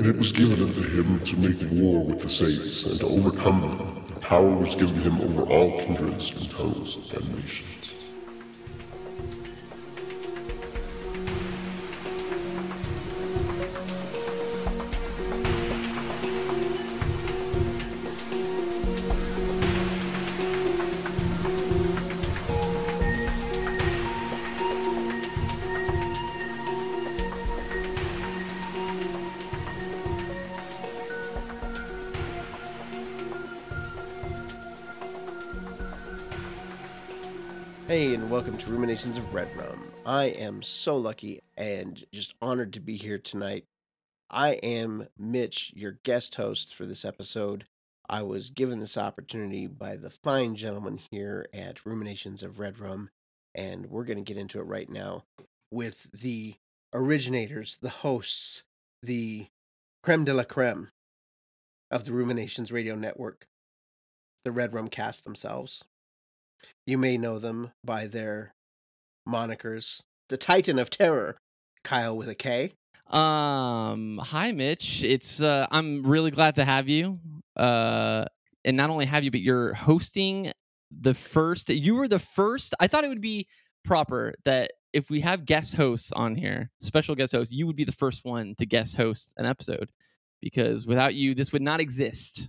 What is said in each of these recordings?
And it was given unto him to make war with the saints and to overcome them. The power was given him over all kindreds and tongues and nations. To Ruminations of Red Rum. I am so lucky and just honored to be here tonight. I am Mitch, your guest host for this episode. I was given this opportunity by the fine gentleman here at Ruminations of Red Rum, and we're going to get into it right now with the originators, the hosts, the creme de la creme of the Ruminations Radio Network, the Red Rum cast themselves. You may know them by their monikers. The Titan of Terror, Kyle with a K. Um, hi Mitch. It's uh I'm really glad to have you. Uh and not only have you, but you're hosting the first you were the first. I thought it would be proper that if we have guest hosts on here, special guest hosts, you would be the first one to guest host an episode because without you this would not exist.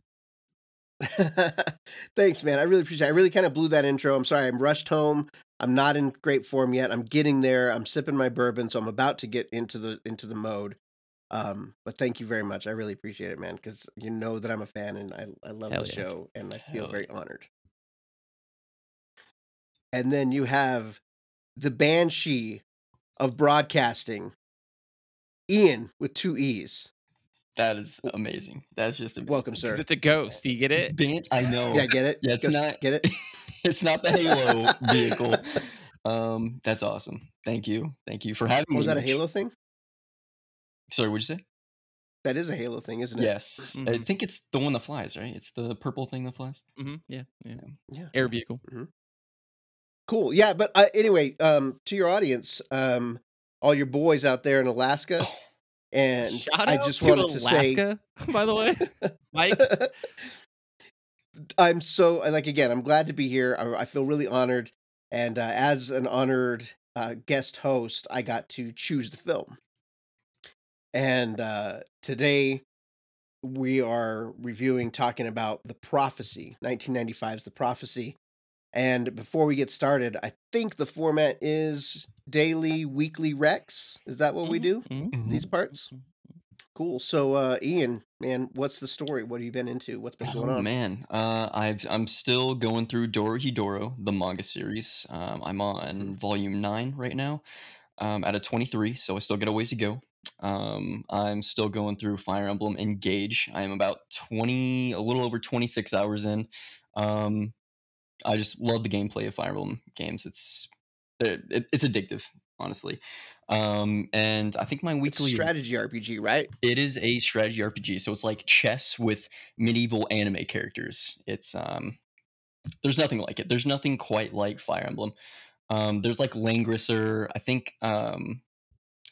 Thanks, man. I really appreciate it. I really kind of blew that intro. I'm sorry. I'm rushed home. I'm not in great form yet. I'm getting there. I'm sipping my bourbon, so I'm about to get into the into the mode. Um, but thank you very much. I really appreciate it, man, because you know that I'm a fan and I, I love Hell the yeah. show and I feel Hell very honored. And then you have the banshee of broadcasting, Ian with two E's. That is amazing. That's just amazing. Welcome, sir. It's a ghost. Do you get it? Ban- I know. Yeah, get it? Yeah, it's Just not- get it. it's not the Halo vehicle. Um, that's awesome. Thank you. Thank you for having me. Was that a Halo thing? Sorry, what'd you say? That is a Halo thing, isn't it? Yes. I Mhm. think it's the one that flies, right? It's the purple thing that flies. hmm Yeah, yeah. Yeah. Air vehicle. Cool. Yeah, but uh, anyway, um, to your audience, um, all your boys out there in Alaska, Oh, and Shout I just to wanted to say, by the way. Mike. I'm so like again, I'm glad to be here. I, I feel really honored, and uh, as an honored uh, guest host, I got to choose the film. And uh, today we are reviewing, talking about The Prophecy, 1995's The Prophecy. And before we get started, I think the format is daily, weekly Rex. Is that what we Mhm, do? mhm, mhm. These parts? Cool. So, uh, Ian, man, what's the story? What have you been into? What's been going Oh on? man, uh, I've I'm still going through Dorohedoro, the manga series. Um, I'm on volume nine right now, um, out of 23, so I still got a ways to go. Um, I'm still going through Fire Emblem Engage. I am about 20, a little over 26 hours in. Um, I just love the gameplay of Fire Emblem games. It's it, it's addictive, honestly. Um, and I think my It's a weekly strategy RPG, right? it is a strategy RPG, so it's like chess with medieval anime characters. It's um, there's nothing like it. There's nothing quite like Fire Emblem. Um, there's like Langrisser. I think um,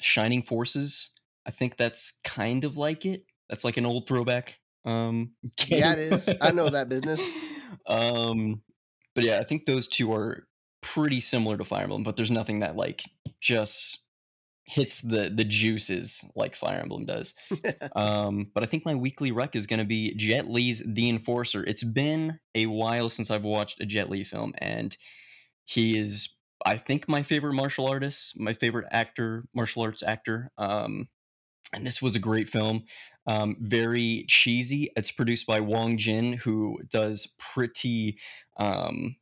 Shining Forces. I think that's kind of like it. That's like an old throwback. Um, Yeah, it is. I know that business. um, but yeah, I think those two are pretty similar to Fire Emblem, but there's nothing that like just hits the the juices like Fire Emblem does. um, but I think my weekly rec is going to be Jet Li's The Enforcer. It's been a while since I've watched a Jet Li film, and he is, I think, my favorite martial artist, my favorite actor, martial arts actor. Um, and this was a great film. Um, very cheesy. It's produced by Wong Jing, who does pretty, um,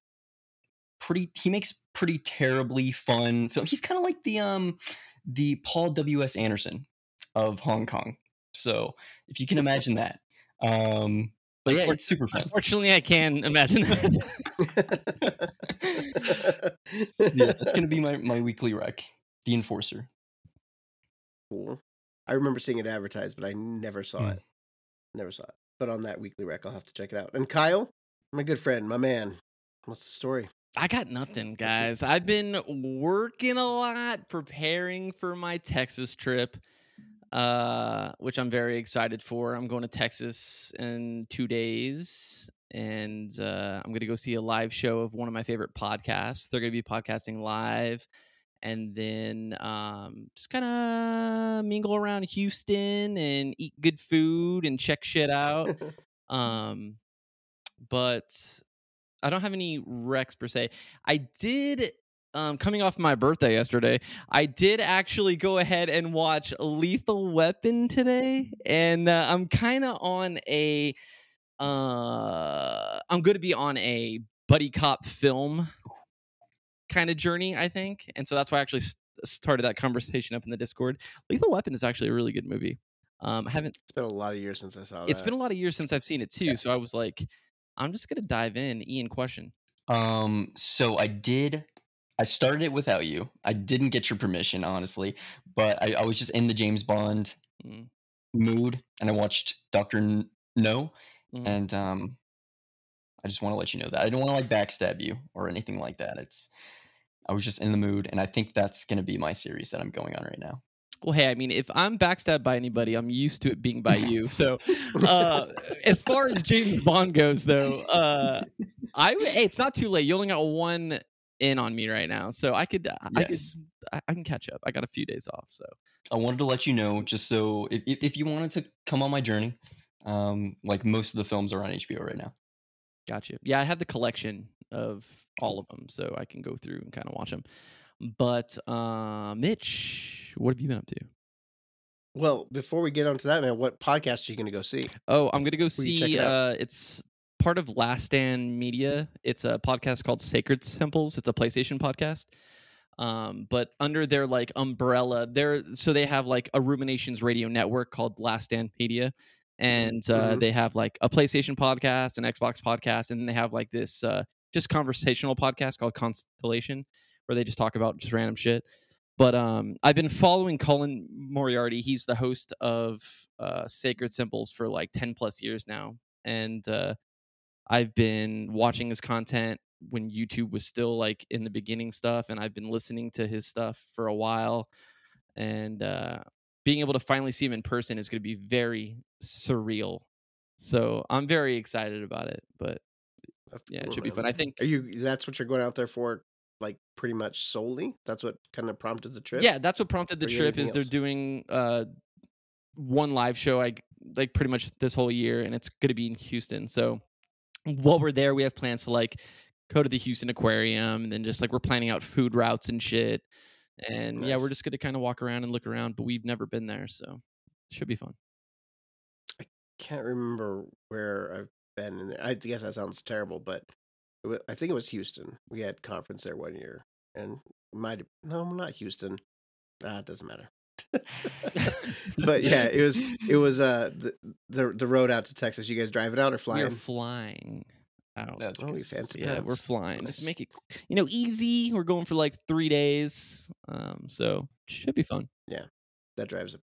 pretty. He makes pretty terribly fun film. He's kind of like the um, the Paul W S Anderson of Hong Kong. So if you can imagine that. Um, but yeah, it's super fun. Unfortunately, I can imagine that. yeah, that's gonna be my my weekly rec. The Enforcer. cool. I remember seeing it advertised, but I never saw Hmm. it. Never saw it. But on that weekly rec, I'll have to check it out. And Kyle, my good friend, my man, what's the story? I got nothing, guys. I've been working a lot, preparing for my Texas trip. uh, which I'm very excited for. I'm going to Texas in two days, and uh, I'm going to go see a live show of one of my favorite podcasts. They're going to be podcasting live, and then um, just kind of mingle around Houston and eat good food and check shit out. um, but I don't have any recs per se. I did um, coming off my birthday yesterday, I did actually go ahead and watch Lethal Weapon today, and uh, I'm kind of on a. Uh, I'm going to be on a buddy cop film kind of journey, I think, and so that's why I actually started that conversation up in the Discord. Lethal Weapon is actually a really good movie. Um, I haven't. It's been a lot of years since I saw. it. It's been a lot of years since I've seen it too, Yes. so I was like, I'm just gonna dive in. Ian, question. Um, so I did. I started it without you. I didn't get your permission, honestly, but I, I was just in the James Bond Mm. mood, and I watched Doctor No, Mhm. and um, I just want to let you know that I don't want to like backstab you or anything like that. It's I was just in the mood, and I think that's gonna be my series that I'm going on right now. Well, hey, I mean, if I'm backstabbed by anybody, I'm used to it being by you. So, uh, as far as James Bond goes, though, uh, I hey, it's not too late. You only got one in on me right now, so I could, I could, I, can catch up. I got a few days off, so I wanted to let you know, just so if, if you wanted to come on my journey, um, like most of the films are on HBO right now. got you. Yeah, I have the collection of all of them, so I can go through and kind of watch them. But uh, Mitch, what have you been up to? Well, before we get onto that, man, what podcast are you going to go see? Oh, I'm gonna go Where you check see. it? Uh, it's part of Last Stand Media. It's a podcast called Sacred Temples. It's a PlayStation podcast. Um, but under their like umbrella, they're so they have like a Ruminations radio network called Last Stand Media, and uh, Mhm. they have like a PlayStation podcast, an Xbox podcast, and then they have like this uh, just conversational podcast called Constellation, where they just talk about just random shit. But um, I've been following Colin Moriarty. He's the host of uh, Sacred Symbols for like ten plus years now, and uh, I've been watching his content when YouTube was still like in the beginning stuff, and I've been listening to his stuff for a while. And uh, being able to finally see him in person is going to be very surreal. So I'm very excited about it. But That's yeah, it should be fun. I think Are you? That's what you're going out there for, like pretty much solely. That's what kind of prompted the trip. Yeah, that's what prompted the Or trip. Is anything they're doing uh, one live show, I like pretty much this whole year, and it's going to be in Houston. So while we're there, we have plans to like go to the Houston Aquarium, and then just like we're planning out food routes and shit. And yeah, we're just going to kind of walk around and look around, but we've never been there, so should be fun. I can't remember where I've been in there. I guess that sounds terrible, but it wa- I think it was Houston. We had conference there one year, and might no, not Houston. Ah, it doesn't matter. but yeah, it was it was uh the, the the road out to Texas. You guys driving out or We are flying? flying out. That's Oh, fancy yeah, we're pants. flying. Just Nice. make it, you know, easy. We're going for like three days, um, so should be fun. Yeah, that drives a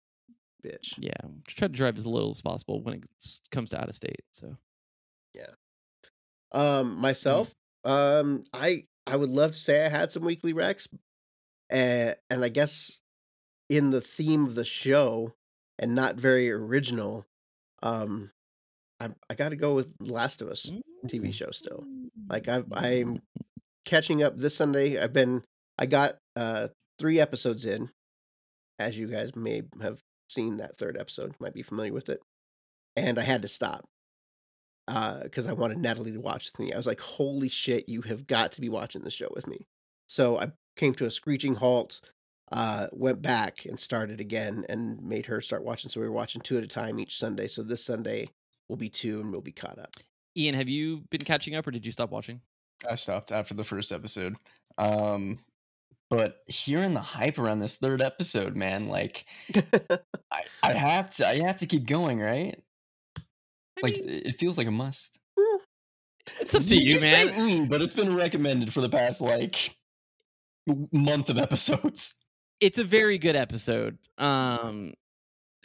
bitch. Yeah, try to drive as little as possible when it comes to out of state. So Um, myself, um, I I would love to say I had some weekly recs, uh, and I guess in the theme of the show, and not very original, um, I I got to go with Last of Us TV show still. Like I've I'm catching up this Sunday. I've been I got uh three episodes in, as you guys may have seen that third episode, might be familiar with it, and I had to stop because I wanted Natalie to watch with me. I was like, "Holy shit, you have got to be watching the show with me!" So I came to a screeching halt. Uh, went back and started again, and made her start watching. So we were watching two at a time each Sunday. So this Sunday will be two, and we'll be caught up. Ian, have you been catching up, or did you stop watching? I stopped after the first episode. Um, but hearing the hype around this third episode, man, like I, I have to, I have to keep going, right? I Like mean, it it feels like a must. it's up to you, say, man. "Mm," but it's been recommended for the past like month of episodes. It's a very good episode. Um,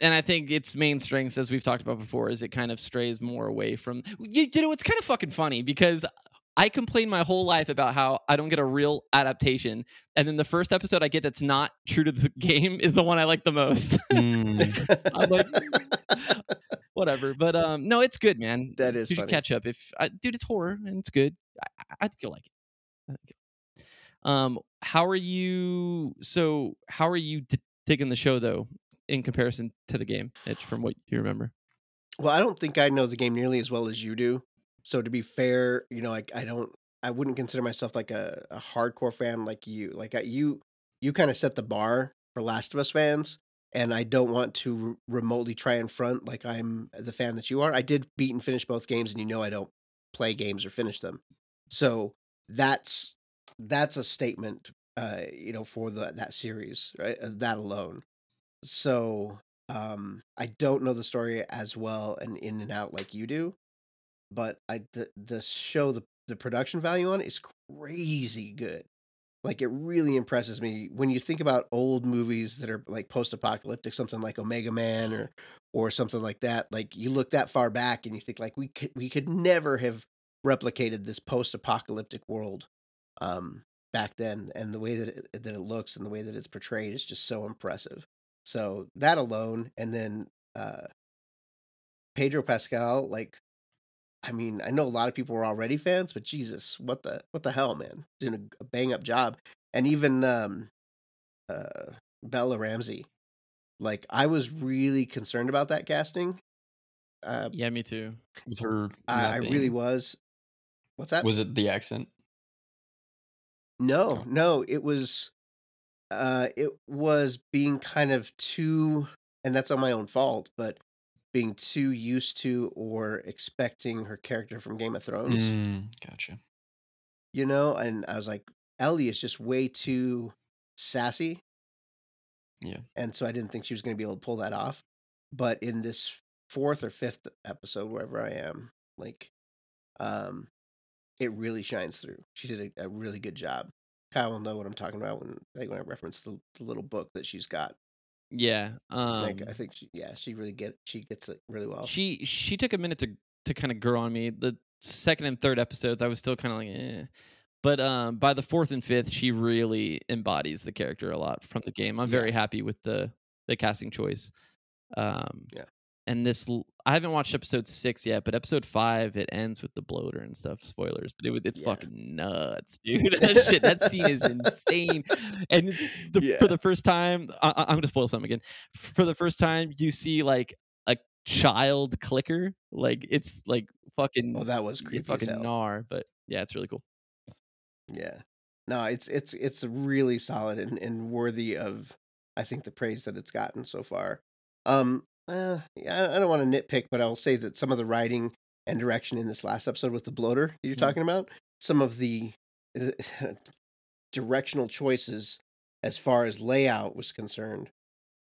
and I think its main strengths, as we've talked about before, is it kind of strays more away from. You, you know, it's kind of fucking funny because I complain my whole life about how I don't get a real adaptation, and then the first episode I get that's not true to the game is the one I like the most. Mm. I'm like, whatever. But um, no, it's good, man. That is you should funny. catch up. If I, dude, it's horror and it's good. I, I- I think you'll like it. I Um, how are you? So, how are you d- digging the show though, in comparison to the game? From what you remember. Well, I don't think I know the game nearly as well as you do. So to be fair, you know, like I don't, I wouldn't consider myself like a, a hardcore fan like you. Like I, you, you kind of set the bar for Last of Us fans, and I don't want to re- remotely try and front like I'm the fan that you are. I did beat and finish both games, and you know I don't play games or finish them. So that's that's a statement, uh, you know, for the that series, right? Uh, That alone. So um, I don't know the story as well and in and out like you do, but I the the show the the production value on it is crazy good. Like it really impresses me when you think about old movies that are like post-apocalyptic, something like Omega Man or or something like that. Like you look that far back and you think like we could we could never have replicated this post-apocalyptic world um back then and the way that it, that it looks and the way that it's portrayed is just so impressive. So that alone, and then uh Pedro Pascal, like, I mean, I know a lot of people were already fans, but Jesus, what the what the hell, man, doing a, bang up job, and even um uh Bella Ramsey, like, I was really concerned about that casting. Uh, Yeah, me too. With her, I, I really was. What's that? Was it the accent? No, no, it was uh it was being kind of too and that's on my own fault, but being too used to or expecting her character from Game of Thrones, Mm, gotcha. you know, and I was like Ellie is just way too sassy. Yeah. And so I didn't think she was going to be able to pull that off. But in this fourth or fifth episode wherever I am, like um it really shines through. She did a, a really good job. Kyle will know what I'm talking about when like when I reference the, the little book that she's got. Yeah. Um, Like I think she, yeah, she really get she gets it really well. she she took a minute to to kind of grow on me. The second and third episodes, I was still kind of like, eh. But um, by the fourth and fifth, she really embodies the character a lot from the game. I'm Yeah. very happy with the the casting choice. Um, Yeah. And this, I haven't watched episode six yet, but episode five it ends with the bloater and stuff. Spoilers, but it, it's Yeah. fucking nuts, dude. that shit, that scene is insane. And the, Yeah. for the first time, I, I'm gonna spoil something again. For the first time, you see like a child clicker. Like it's like fucking. oh, that was creepy it's fucking gnar, but yeah, it's really cool. Yeah. No, it's it's it's really solid and, and worthy of I think the praise that it's gotten so far. Um uh, I I don't want to nitpick, but I'll say that some of the writing and direction in this last episode with the bloater that you're Mhm. talking about, some of the directional choices as far as layout was concerned.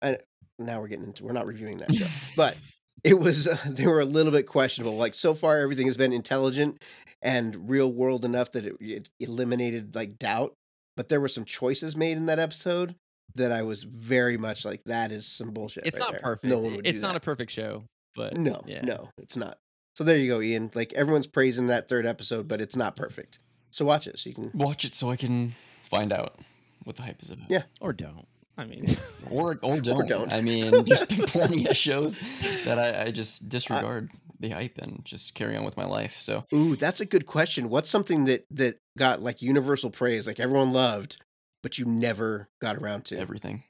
And now we're getting into we're not reviewing that show. but it was uh, they were a little bit questionable. Like so far, everything has been intelligent and real world enough that it, it eliminated like doubt. But there were some choices made in that episode that I was very much like, that is some bullshit. It's right not there. perfect. No one would. it's do not that. a perfect show, but no, yeah. no, it's not. So there you go, Ian. Like everyone's praising that third episode, but it's not perfect. So watch it so you can. Watch it so I can find out what the hype is about. Yeah. or don't. I mean, Or or don't. don't. I mean, there's been plenty of shows that I, I just disregard the hype and just carry on with my life. So Ooh, that's a good question. What's something that that got like universal praise, like everyone loved, but you never got around to? everything.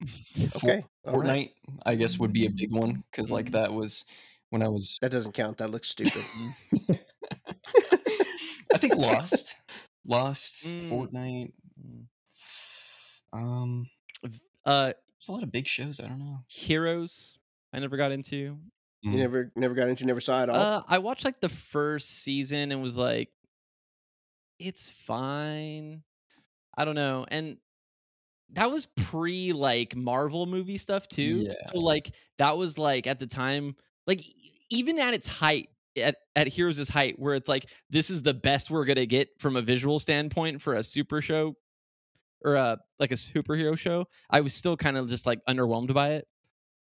Okay, all Fortnite, right. I guess, would be a big one because like that was when I was. That doesn't count. That looks stupid. I think Lost, Lost, Mm. Fortnite. Um, uh, it's a lot of big shows. I don't know. Heroes. I never got into. You Mm. never never got into, never saw it all. Uh, I watched like the first season and was like, it's fine. I don't know. And that was pre like Marvel movie stuff too. Yeah. So like that was like at the time, like even at its height, at, at Heroes' height, where it's like this is the best we're gonna get from a visual standpoint for a super show or a like a superhero show. I was still kind of just like underwhelmed by it.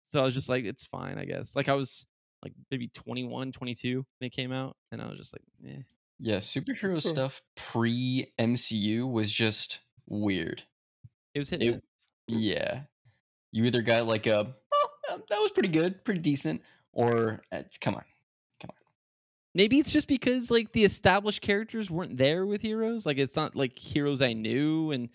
So I was just like, it's fine, I guess. Like I was like maybe 21, 22 when it came out, and I was just like, eh. Yeah, superhero Huh. stuff pre MCU was just weird. It was hit It- Yeah. You either got like a oh, uh, that was pretty good, pretty decent, or it's come on, come on. Maybe it's just because like the established characters weren't there with heroes. Like it's not like heroes I knew, and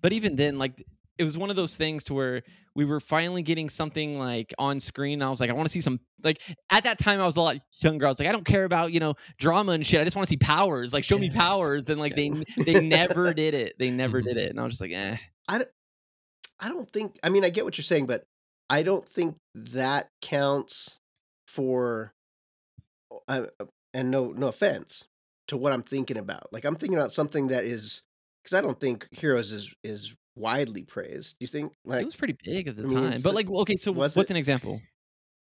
but even then, like it was one of those things to where we were finally getting something like on screen. I was like, I want to see some like at that time I was a lot younger. I was like, I don't care about you know drama and shit. I just want to see powers. Like show me powers, and like they they never did it. They never did it, and I was just like, eh. I don't, I don't think. I mean, I get what you're saying, but I don't think that counts for. Uh, and no, no offense to what I'm thinking about. Like I'm thinking about something that is because I don't think Heroes is is widely praised. Do you think? like it was pretty big at the I mean, time. But like- like, okay, so what's it? an example?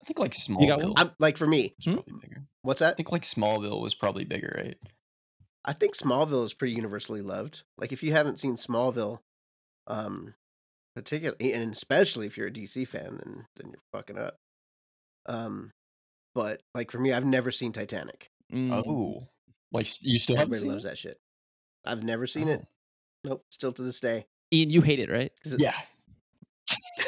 I think like You? Smallville I'm like for me, was Hmm? probably bigger. what's that? I think like Smallville was probably bigger, right? I think Smallville is pretty universally loved. Like if you haven't seen Smallville, um, particularly and especially if you're a DC fan, then then you're fucking up. Um, but like for me, I've never seen Titanic. Mm. Oh, like you still haven't Everybody seen loves it? that shit. I've never seen it. Oh. Nope, still to this day. Ian, you hate it, right? Yeah,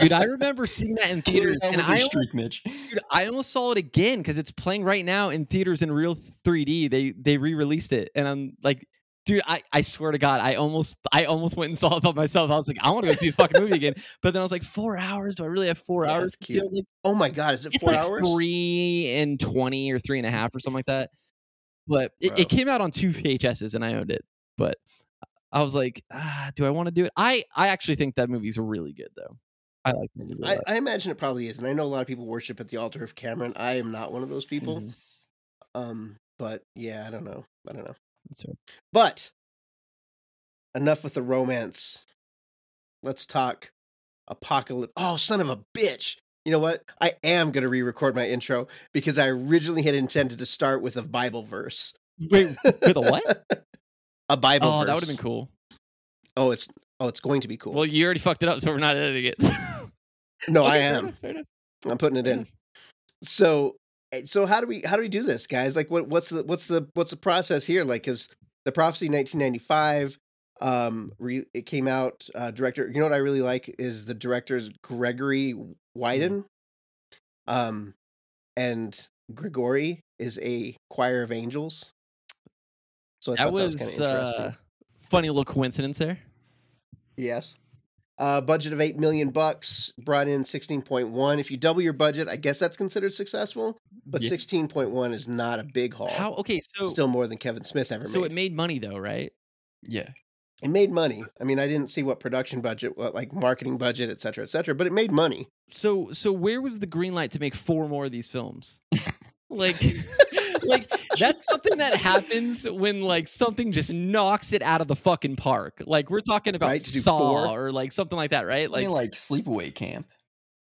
Dude, I remember seeing that in theaters, and I almost, truth, Mitch. dude, I almost saw it again because it's playing right now in theaters in real 3D. They they re-released it, and I'm like, dude, I, I swear to God, I almost I almost went and saw it by myself. I was like, I want to go see this fucking movie again. But then I was like, four hours? Do I really have four Yeah, hours? cute. Like, oh my god, is it it's four like hours? three and twenty or three and a half or something like that. But it, it came out on two VHSs, and I owned it. But I was like, ah, do I want to do it? I I actually think that movie's really good though. I like the movie. a I. I imagine it probably is, and I know a lot of people worship at the altar of Cameron. I am not one of those people. Mhm. Um, but yeah, I don't know. I don't know. That's right. But enough with the romance. Let's talk apocalypse. Oh, son of a bitch. You know what? I am going to re record my intro because I originally had intended to start with a Bible verse. Wait, with a what? a Bible oh, verse. that would have been cool. Oh, it's oh, it's going to be cool. Well, you already fucked it up, so we're not editing it. no, I Okay, fair am. enough, fair enough, I'm putting it fair in. enough. So, eh, so how do we how do we do this, guys? Like, what what's the what's the what's the process here? Like, because the prophecy 1995, um, re, it came out. Uh, director, you know what I really like is the director's Gregory Widen, um, and Grigori is a choir of angels. So I That thought was, that was kind of interesting. uh, funny little coincidence there. Yes. Uh, budget of eight million bucks, brought in sixteen point one. If you double your budget, I guess that's considered successful. But Yeah. sixteen point one is not a big haul. How? Okay, so Still more than Kevin Smith ever so made. So it made money though, right? Yeah, it made money. I mean, I didn't see what production budget, what like marketing budget, et cetera, et cetera, but it made money. So so where was the green light to make four more of these films? like like that's something that happens when like something just knocks it out of the fucking park. Like we're talking about Right, Saw four? or like something like that, right? I mean, Like like sleepaway camp.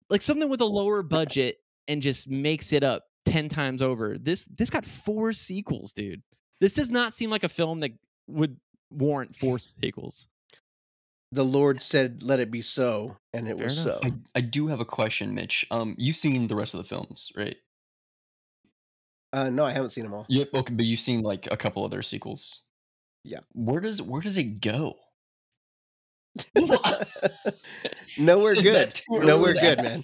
like something with a lower budget and just makes it up 10 times over. This this got four sequels, dude. This does not seem like a film that would warrant four sequels. The Lord said, "Let it be so," and it Fair was enough. so. I, I do have a question, Mitch. Um, you've seen the rest of the films, right? Uh, no, I haven't seen them all. Yep. Okay, but you've seen like a couple other sequels. Yeah. Where does where does it go? Nowhere good. that too early Nowhere to good, man.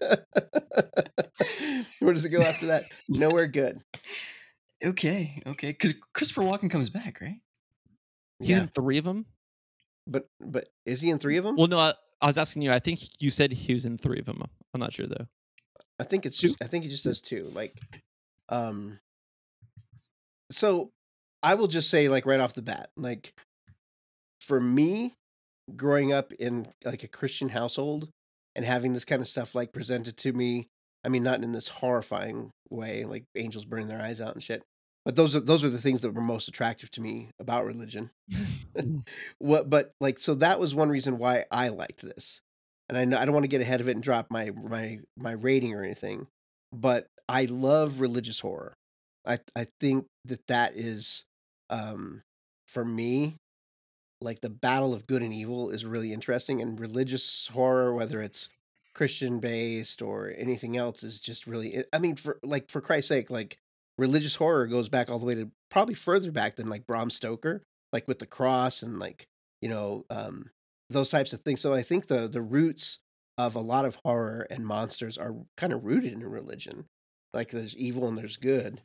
Where does it go after that? Nowhere good. Okay, okay. Because Christopher Walken comes back, right? He's Yeah, in three of them. but but is he in three of them? Well, no, I, I was asking you. I think you said he was in three of them. I'm not sure though. I think it's just, I think he just does two. Like, um, so I will just say like right off the bat, like for me, growing up in like a Christian household and having this kind of stuff like presented to me, I mean, not in this horrifying way, like angels burning their eyes out and shit. But those are those are the things that were most attractive to me about religion. what but like so that was one reason why I liked this. And I know I don't want to get ahead of it and drop my my my rating or anything, but I love religious horror. I I think that that is um for me like the battle of good and evil is really interesting and religious horror whether it's Christian based or anything else is just really I mean for like for Christ's sake like religious horror goes back all the way to probably further back than like Bram Stoker, like with the cross and like you know um, those types of things. So I think the the roots of a lot of horror and monsters are kind of rooted in religion. Like there's evil and there's good,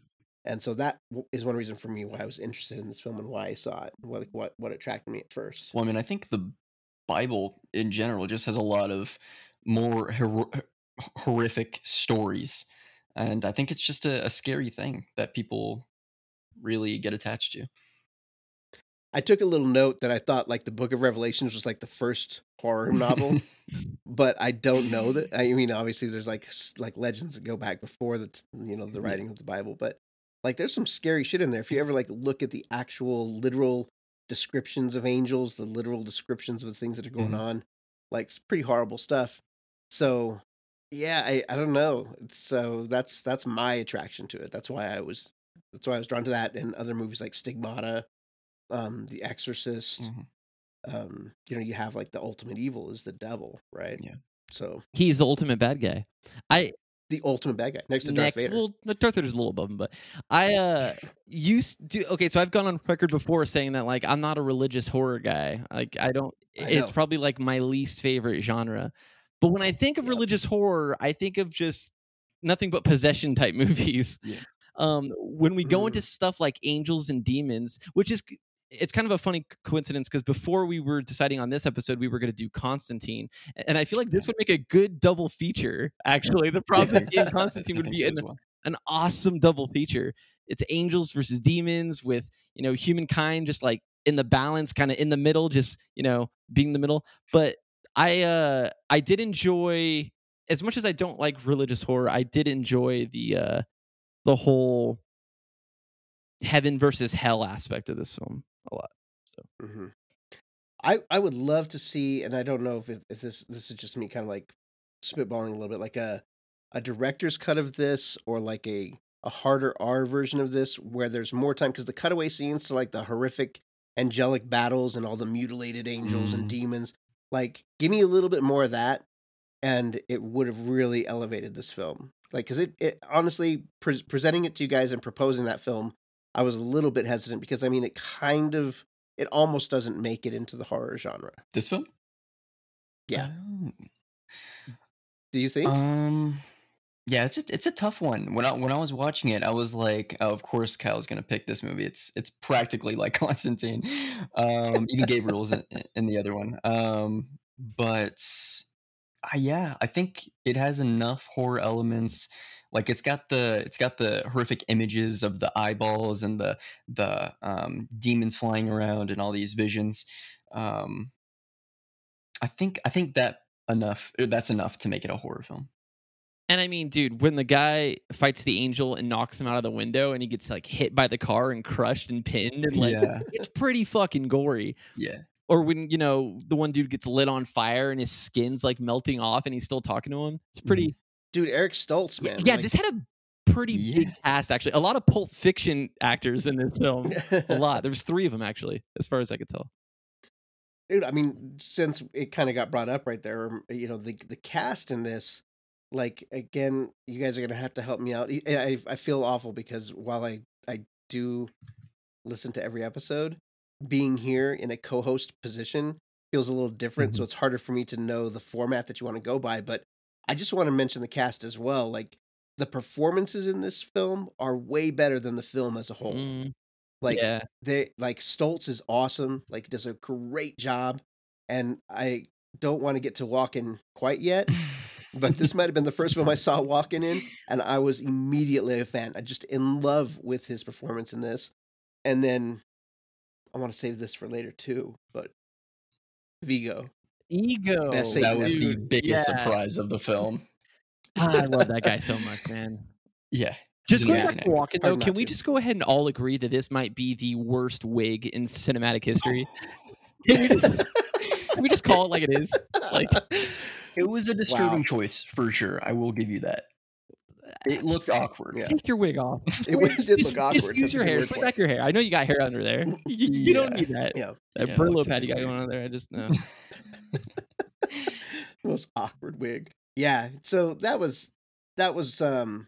and so that is one reason for me why I was interested in this film and why I saw it. What what what attracted me at first. Well, I mean, I think the Bible in general just has a lot of more hor- horrific stories, and I think it's just a, a scary thing that people really get attached to. I took a little note that I thought like the Book of Revelations was like the first horror novel, but I don't know that. I mean, obviously there's like like legends that go back before the you know the writing of the Bible, but like there's some scary shit in there. If you ever like look at the actual literal descriptions of angels, the literal descriptions of the things that are going Mhm. on, like it's pretty horrible stuff. So yeah, I I don't know. So that's that's my attraction to it. That's why I was that's why I was drawn to that and other movies like Stigmata, um, The Exorcist. Mhm. Um, you know, you have like the ultimate evil is the devil, right? Yeah. So He's the ultimate bad guy. I the ultimate bad guy next to Darth next, Vader. well, Darth Vader's a little above him, but I uh used to. Okay, so I've gone on record before saying that like I'm not a religious horror guy. Like I don't. I it's probably like my least favorite genre. But when I think of religious horror, I think of just nothing but possession type movies. Yeah. Um, when we go Mm. into stuff like angels and demons, which is it's kind of a funny coincidence because before we were deciding on this episode, we were going to do Constantine, and I feel like this would make a good double feature. Actually, the problem Yeah. in Constantine would be so an, well. an awesome double feature. It's angels versus demons with you know humankind just like in the balance, kind of in the middle, just you know being the middle. But I uh I did enjoy as much as I don't like religious horror. I did enjoy the uh the whole heaven versus hell aspect of this film a lot. hmm I I would love to see, and I don't know if if, this this is just me kind of like spitballing a little bit, like a a director's cut of this or like a a harder R version of this where there's more time because the cutaway scenes to like the horrific angelic battles and all the mutilated angels and Mhm. demons, like give me a little bit more of that, and it would have really elevated this film. Like, because it, it honestly pre- presenting it to you guys and proposing that film, I was a little bit hesitant because I mean it kind of it almost doesn't make it into the horror genre. This film? Yeah. Oh. Do you think? Um, yeah, it's a, it's a tough one. When I when I was watching it, I was like, oh, of course, Kyle's gonna pick this movie. It's it's practically like Constantine. Um, even Gabriel's in, in the other one. Um, but uh, yeah, I think it has enough horror elements. Like it's got the it's got the horrific images of the eyeballs and the the um, demons flying around and all these visions. Um, I think I think that enough er, that's enough to make it a horror film. And I mean, dude, when the guy fights the angel and knocks him out of the window and he gets like hit by the car and crushed and pinned and like yeah, it's pretty fucking gory. yeah. Or when, you know, the one dude gets lit on fire and his skin's like melting off and he's still talking to him. It's pretty Dude, Eric Stoltz, man. yeah, like- this had a pretty big cast actually. A lot of Pulp Fiction actors in this film. a lot. There was 3 of them actually, as far as I could tell. Dude, I mean, since it kind of got brought up right there, um, you know, the the cast in this, like again, you guys are gonna have to help me out. I I, I feel awful because while I I do listen to every episode, being here in a co-host position feels a little different, so it's harder for me to know the format that you want to go by. But I just want to mention the cast as well. Like the performances in this film are way better than the film as a whole. Mm, Like yeah. they like Stoltz is awesome, like does a great job, and I don't want to get to Walken quite yet, but this might have been the first film I saw Walken in, and I was immediately a fan. I just in love with his performance in this, and then I want to save this for later too, but Viggo, Ego. Best that Satan was the biggest yeah. surprise of the film. Ah, I love that guy so much, man. Yeah, Just an going amazing back to. Walken, though, can we to. just go ahead and all agree that this might be the worst wig in cinematic history? Can we just, can we just call it like it is? Like, it was a disturbing Wow. choice for sure. I will give you that. It looked awkward. Yeah. take your wig off. It really did Just- look Just awkward. use your hair. word Slick back your hair. I know you got hair under there. You, you don't need that. Yeah, That Yeah, Brillo pad you got weird. going on there. I just know. most awkward wig. Yeah, so that was that was um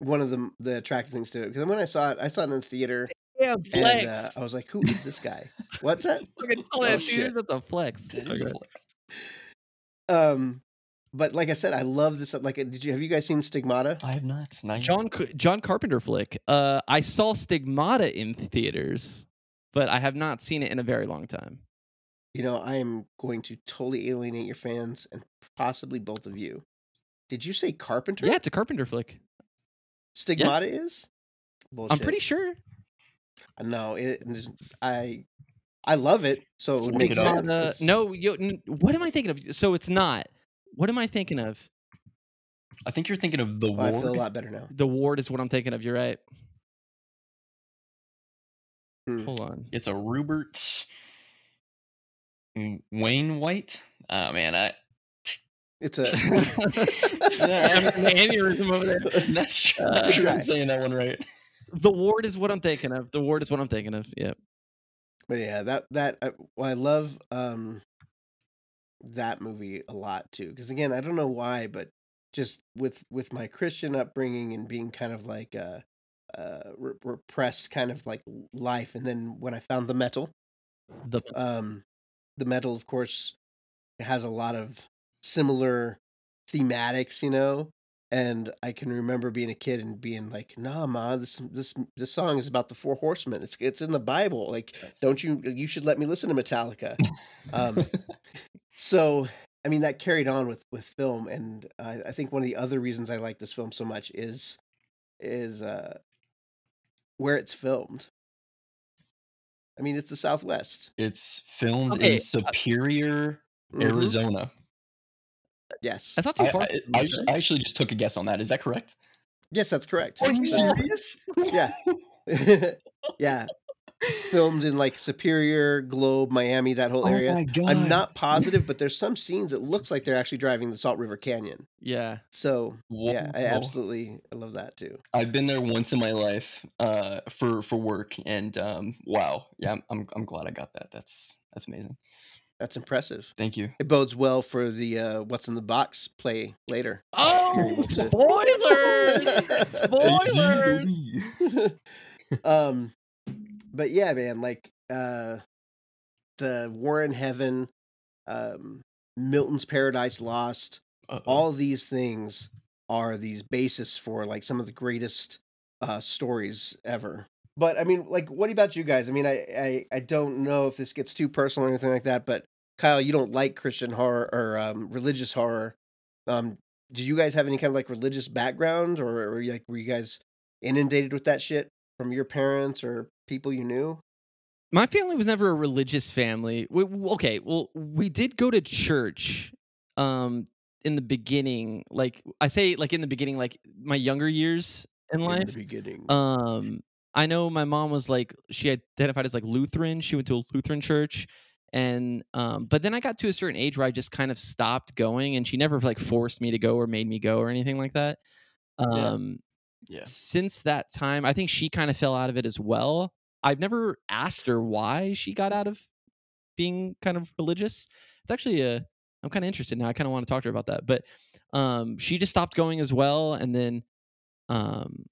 one of the the attractive things to it because when I saw it, I saw it in the theater, Yeah, and uh, I was like, "Who is this guy? What's that?" Fucking tell Oh, that shit. that's a flex. It is a flex. Um, but like I said, I love this. Like, did you have you guys seen Stigmata? I have not. not. John C- John Carpenter flick. Uh, I saw Stigmata in theaters, but I have not seen it in a very long time. You know, I am going to totally alienate your fans and possibly both of you. Did you say Carpenter? Yeah, it's a Carpenter flick. Stigmata is. Bullshit. I'm pretty sure. No, it. it- I. I love it, so it would make sense. Uh, 'cause- no, you, n- what am I thinking of? So it's not. What am I thinking of? I think you're thinking of the Oh, I feel a lot better now. The Ward is what I'm thinking of. You're right. Hmm. Hold on. It's a Rupert Wainwright. Oh man, I. It's a. aneurysm over there. I'm not sure, Uh, I'm sure I'm saying that one right. The Ward is what I'm thinking of. The Ward is what I'm thinking of. Yeah. But yeah, that that I, well, I love um that movie a lot too. Because again, I don't know why, but just with with my Christian upbringing and being kind of like a, uh re- repressed kind of like life, and then when I found the metal, The um, the metal of course has a lot of similar thematics, you know. And I can remember being a kid and being like, "Nah, ma, this this this song is about the four horsemen. It's it's in the Bible. Like, don't you you should let me listen to Metallica." Um, so I mean that carried on with with film, and I, I think one of the other reasons I like this film so much is is uh, where it's filmed. I mean, it's the Southwest. It's filmed Okay, uh, in Superior, Mhm. Arizona. Yes, that's not too far. I, from I, just. I actually just took a guess on that. Is that correct? yes, that's correct. Are you serious? Yeah. yeah, filmed in like Superior, Globe, Miami, that whole Oh area. my god! I'm not positive, but there's some scenes it looks like they're actually driving the Salt River Canyon. yeah. So yeah, I absolutely I love that too. I've been there once in my life uh, for for work, and um, wow, yeah, I'm, I'm I'm glad I got that. That's that's amazing. That's impressive. Thank you. It bodes well for the uh, what's in the box play later. Oh, You're able to- spoilers! spoilers! um, but yeah, man, like uh, the War in Heaven, um, Milton's Paradise Lost, Uh-oh. all these things are these basis for like some of the greatest uh stories ever. But i mean like what about you guys? I mean i i, I don't know if this gets too personal or anything like that but kyle you don't like christian horror or um religious horror. Um did you guys have any kind of like religious background or, or like were you guys inundated with that shit from your parents or people you knew My family was never a religious family. We, okay, well, we did go to church um in the beginning. Like I say like in the beginning like my younger years in in life. the beginning Um, I know my mom was like she identified as like Lutheran. She went to a Lutheran church, and um, but then I got to a certain age where I just kind of stopped going, and she never like forced me to go or made me go or anything like that. Um, yeah. Since that time, I think she kind of fell out of it as well. I've never asked her why she got out of being kind of religious. It's actually a I'm kind of interested now. I kind of want to talk to her about that. But um she just stopped going as well and then um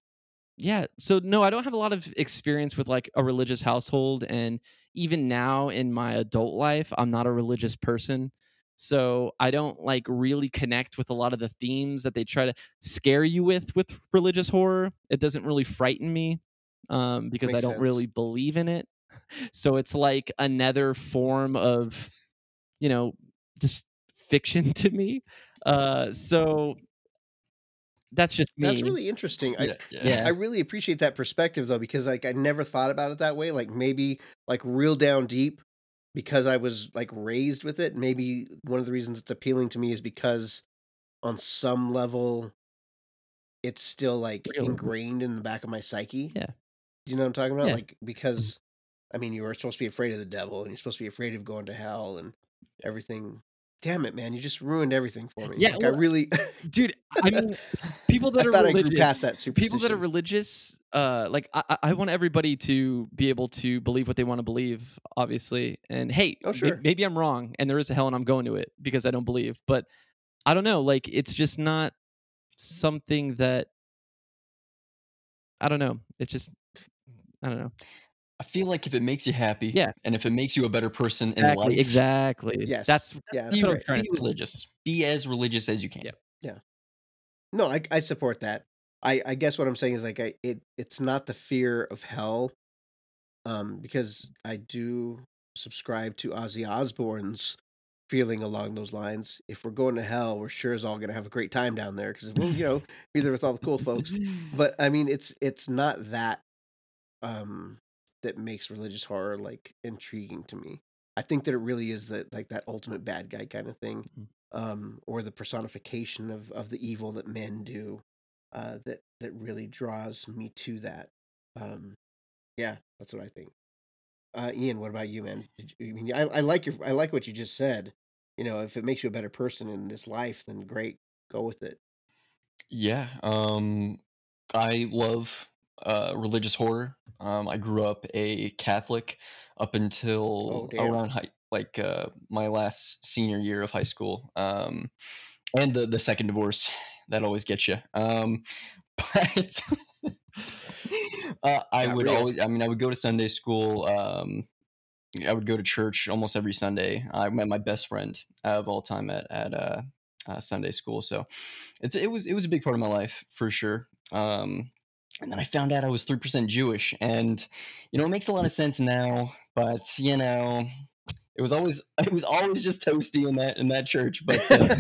yeah, so no, I don't have a lot of experience with like a religious household and even now in my adult life, I'm not a religious person. So I don't like really connect with a lot of the themes that they try to scare you with with religious horror. It doesn't really frighten me um, because I don't sense. really believe in it. So it's like another form of, you know, just fiction to me. Uh, so that's just me. that's really interesting I, yeah, yeah. yeah. I really appreciate that perspective though, because like I never thought about it that way. Like maybe like real down deep, because I was like raised with it. Maybe one of the reasons it's appealing to me is because on some level, it's still like Real. Mm-hmm. ingrained in the back of my psyche. Yeah. Do you know what I'm talking about? Yeah. Like mm-hmm. because, I mean, you were supposed to be afraid of the devil, and you're supposed to be afraid of going to hell and everything. Damn it, man! You just ruined everything for me. Yeah, like, I really. dude. I mean, people that I are thought I religious, grew past that people that are religious uh like I, I- I want everybody to be able to believe what they want to believe obviously and hey Oh, sure. maybe i'm wrong and there is a hell and i'm going to it because i don't believe but i don't know like it's just not something that I don't know. It's just I don't know. I feel like if it makes you happy, Yeah. and if it makes you a better person in life, Exactly. Yes. That's Yeah, that's that's right. be religious. Be as religious as you can. Yeah, Yeah. No, I I support that. I I guess what I'm saying is like I it it's not the fear of hell, um, because I do subscribe to Ozzy Osbourne's feeling along those lines. If we're going to hell, we're sure as all going to have a great time down there because we'll you know be there with all the cool folks. But I mean, it's it's not that um that makes religious horror like intriguing to me. I think that it really is that like that ultimate bad guy kind of thing, Mhm. um, or the personification of of the evil that men do, uh, that that really draws me to that. Um, yeah, that's what I think. Uh, Ian, what about you, man? Did you, I mean, I, I like your I like what you just said. You know, if it makes you a better person in this life, then great, go with it. Yeah. Um, I love uh, religious horror. Um, I grew up a Catholic up until damn. around high, like uh, my last senior year of high school, um, and the the second divorce that always gets you. Um, but uh, I Got would real. always. I mean, I would go to Sunday school. Um, I would go to church almost every Sunday. I met my best friend of all time at at uh, uh, Sunday school, so it's it was it was a big part of my life for sure. Um, and then I found out I was three percent Jewish, and you know it makes a lot of sense now. But you know, it was always it was always just toasty in that in that church. But uh,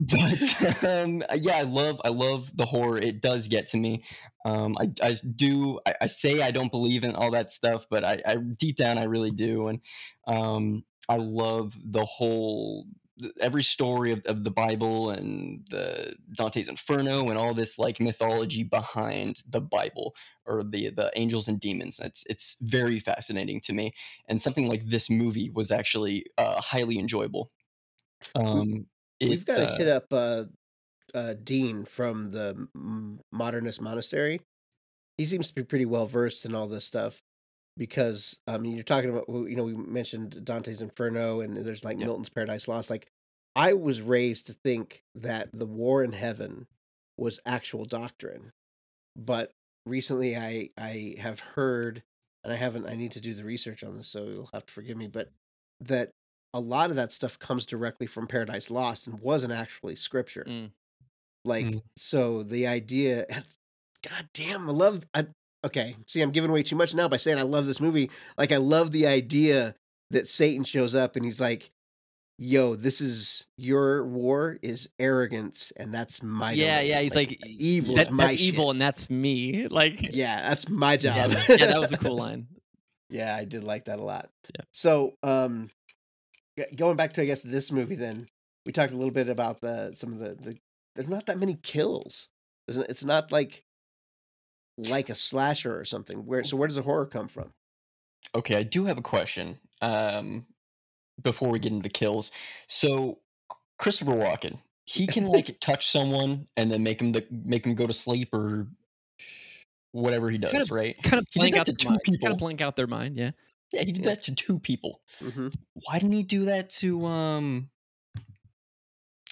but um, yeah, I love I love the horror. It does get to me. Um, I I do I, I say I don't believe in all that stuff, but I, I deep down I really do, and um, I love the whole every story of, of the Bible and the Dante's Inferno and all this like mythology behind the Bible or the the angels and demons. It's it's very fascinating to me, and something like this movie was actually uh, highly enjoyable. Um, We've got to uh, hit up uh, uh, Dean from the Modernist Monastery. He seems to be pretty well versed in all this stuff because I mean, you're talking about you know we mentioned Dante's Inferno and there's like Yeah. Milton's Paradise Lost. Like I was raised to think that the war in heaven was actual doctrine, but recently I I have heard and I haven't I need to do the research on this, so you'll have to forgive me, but that a lot of that stuff comes directly from Paradise Lost and wasn't actually scripture. Mm. Like Mm. so the idea god damn, I love I okay, see I'm giving away too much now by saying I love this movie. Like I love the idea that Satan shows up and he's like Yo, this is your war is arrogance, and that's my yeah, domain." yeah. He's like, evil That, is my that's evil, and that's me. Like, Yeah, that's my yeah, job. that- yeah, that was a cool line. Yeah, I did like that a lot. Yeah. So, um, going back to I guess this movie, then we talked a little bit about the some of the the. There's not that many kills. It's not like like a slasher or something. Where so where does the horror come from? Okay, I do have a question. Um, before we get into the kills, so Christopher Walken, he can like touch someone and then make him the, make him go to sleep or whatever he does, Kinda- right? Kind of blank out to their two mind. Kind of blank out their mind. Yeah. Yeah, he did Yeah. that to two people. hmm Why didn't he do that to um,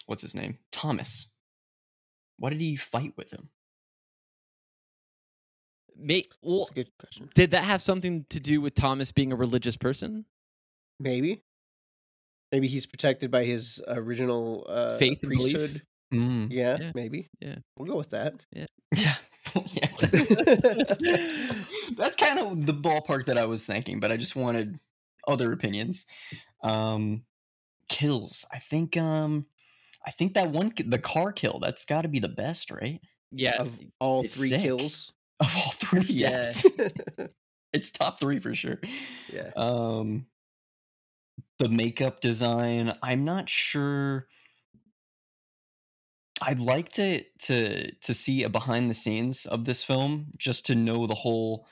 what's his name, Thomas? Why did he fight with him? May, well, That's a good question. did that have something to do with Thomas being a religious person? Maybe, maybe he's protected by his original uh, Faith priesthood. Mm. Yeah, Yeah, maybe. yeah. we'll go with that. Yeah. yeah. That's kind of the ballpark that I was thinking, but I just wanted other opinions. Um kills. I think um I think that one the car kill, that's got to be the best, right? Yeah. of all It's three sick. kills. Of all three, yeah. Yeah. It's, top 3 for sure. yeah. Um the makeup design, I'm not sure I'd like to to to see a behind the scenes of this film just to know the whole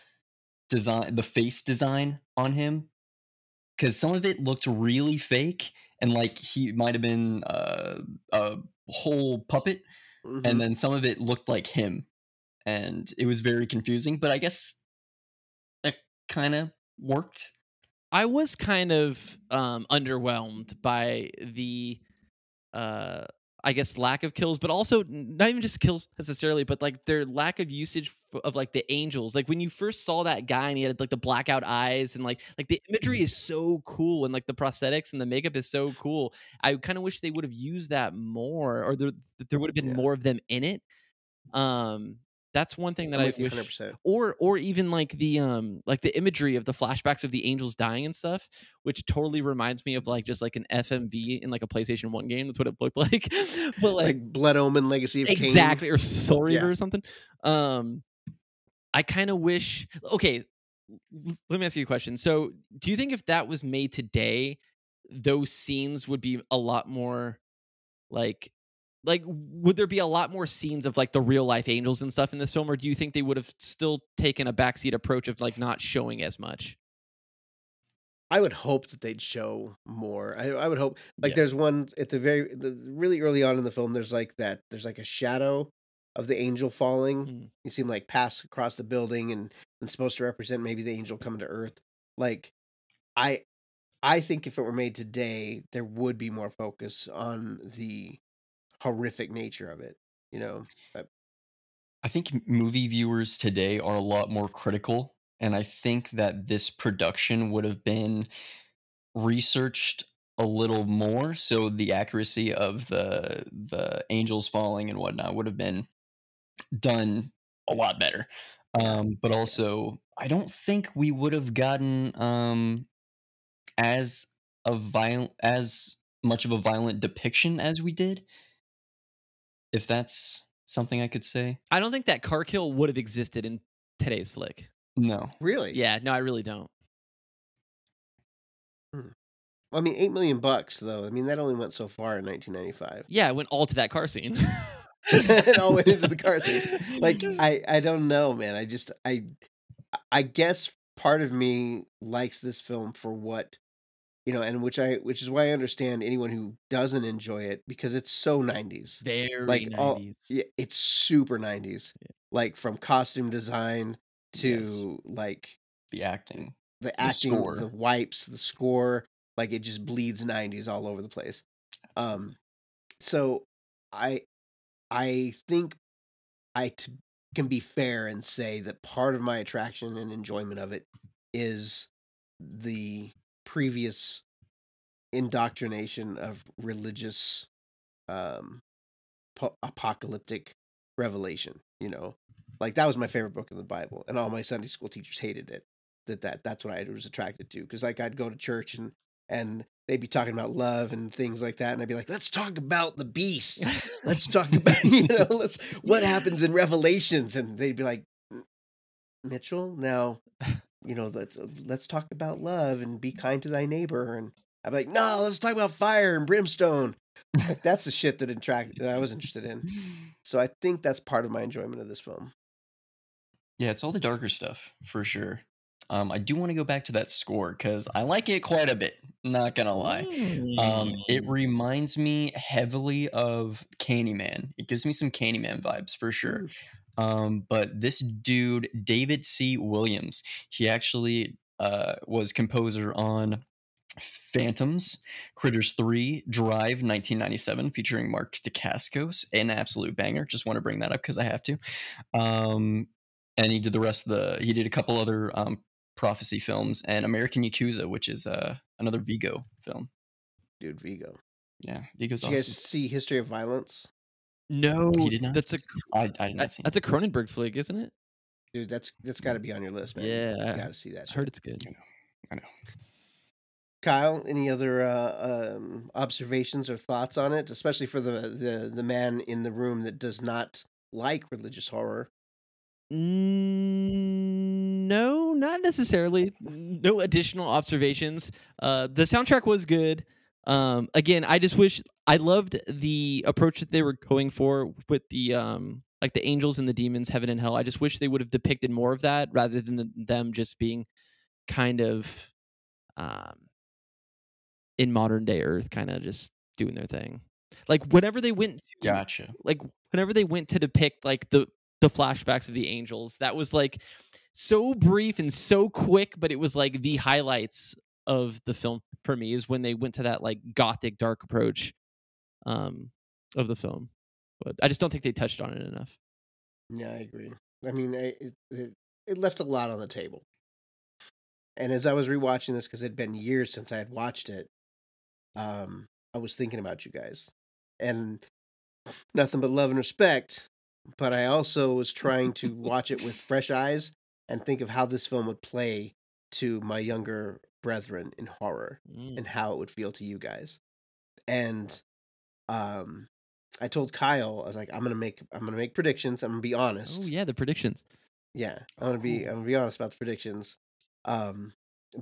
design the face design on him cuz some of it looked really fake and like he might have been uh, a whole puppet Mhm. and then some of it looked like him and it was very confusing but I guess that kind of worked I was kind of um underwhelmed by the uh I guess lack of kills, but also not even just kills necessarily, but like their lack of usage of like the angels. Like when you first saw that guy and he had like the blackout eyes and like like the imagery Mm-hmm. is so cool and like the prosthetics and the makeup is so cool. I kind of wish they would have used that more, or there there would have been Yeah. more of them in it. Um, that's one thing that I wish 100%. or or even like the um like the imagery of the flashbacks of the angels dying and stuff which totally reminds me of like just like an fmv in like a playstation 1 game that's what it looked like but Like, like, Blood Omen, Legacy of exactly or soul Yeah. reaver or something um i kind of wish okay let me ask you a question so do you think if that was made today those scenes would be a lot more like like would there be a lot more scenes of like the real life angels and stuff in this film or do you think they would have still taken a backseat approach of like not showing as much I would hope that they'd show more. I, I would hope like Yeah. there's one at the very the, really early on in the film. There's like that. There's like a shadow of the angel falling. Mm. You see him like pass across the building and and supposed to represent maybe the angel coming to Earth. Like I I think if it were made today, there would be more focus on the horrific nature of it. You know, I think movie viewers today are a lot more critical, and I think that this production would have been researched a little more, so the accuracy of the the angels falling and whatnot would have been done a lot better. Um, but also, I don't think we would have gotten um, as a violent as much of a violent depiction as we did. If that's something I could say, i don't think that car kill would have existed in today's flick no. really. yeah no i really don't hmm. I mean, eight million bucks though. I mean, that only went so far in 1995. yeah it went all to that car scene it all went into the car scene. Like I, I don't know, man. I just, I, I guess part of me likes this film for what, you know, and which I, which is why I understand anyone who doesn't enjoy it because it's so 90s. very Like, all- Yeah, it's super 90s. Yeah. Like from costume design to Yes. like the acting. the acting, score. the wipes, the score. Like it just bleeds 90s all over the place. Um, so I I think I t- can be fair and say that part of my attraction and enjoyment of it is the previous indoctrination of religious um po- apocalyptic revelation you know? Like that was my favorite book in the bible and all my sunday school teachers hated it that that that's what i was attracted to because like i'd go to church and and they'd be talking about love and things like that and i'd be like let's talk about the beast. Let's talk about you know let's what happens in revelations? And they'd be like mitchell now you know let's let's talk about love and be kind to thy neighbor and be like no let's talk about fire and brimstone like that's the shit that attract that i was interested in so i think that's part of my enjoyment of this film Yeah, it's all the darker stuff for sure. Um, I do want to go back to that score because I like it quite a bit. Not gonna lie. Um, it Mm. reminds me heavily of Candyman. It gives me some Candyman vibes for sure. Um, but this dude, David C. Williams, he actually uh, was composer on Phantoms, Critters 3, Drive 1997, featuring Mark Dacascos, an absolute banger. Just want to bring that up because I have to. Um, and he did the rest of the, he did a couple other um, prophecy films and American Yakuza, which is uh, another Viggo film. dude Viggo Yeah, Viggo's did you guys see history of violence no He did not? that's a I, I did not that- see. that's a cronenberg flick isn't it dude that's that's got to be on your list man Yeah. you gotta see that i shit. heard it's good I know. Kyle, any other uh, um, observations or thoughts on it, especially for the, the the man in the room that does not like religious horror? Mm, no, not necessarily. No additional observations. Uh, the soundtrack was good. Um, again, I just wish I loved the approach that they were going for with the um, like the angels and the demons, heaven and hell. I just wish they would have depicted more of that rather than the, them just being kind of um, in modern day Earth, kind of just doing their thing. Like whenever they went to Gotcha. like whenever they went to depict like the the flashbacks of the angels that was like so brief and so quick but it was like the highlights of the film for me is when they went to that like gothic dark approach um of the film, but I just don't think they touched on it enough. Yeah, I agree. I mean, I- it, it it left a lot on the table. And as I was rewatching this, because it had been years since I had watched it, um, I was thinking about you guys, and nothing but love and respect. But I also was trying to watch it with fresh eyes and think of how this film would play to my younger brethren in horror Mm. and how it would feel to you guys. And um I told Kyle, I was like, I'm gonna make I'm gonna make predictions. I'm gonna be honest. Oh yeah, the predictions. Yeah, I'm gonna be. I'm gonna be honest about the predictions. Um,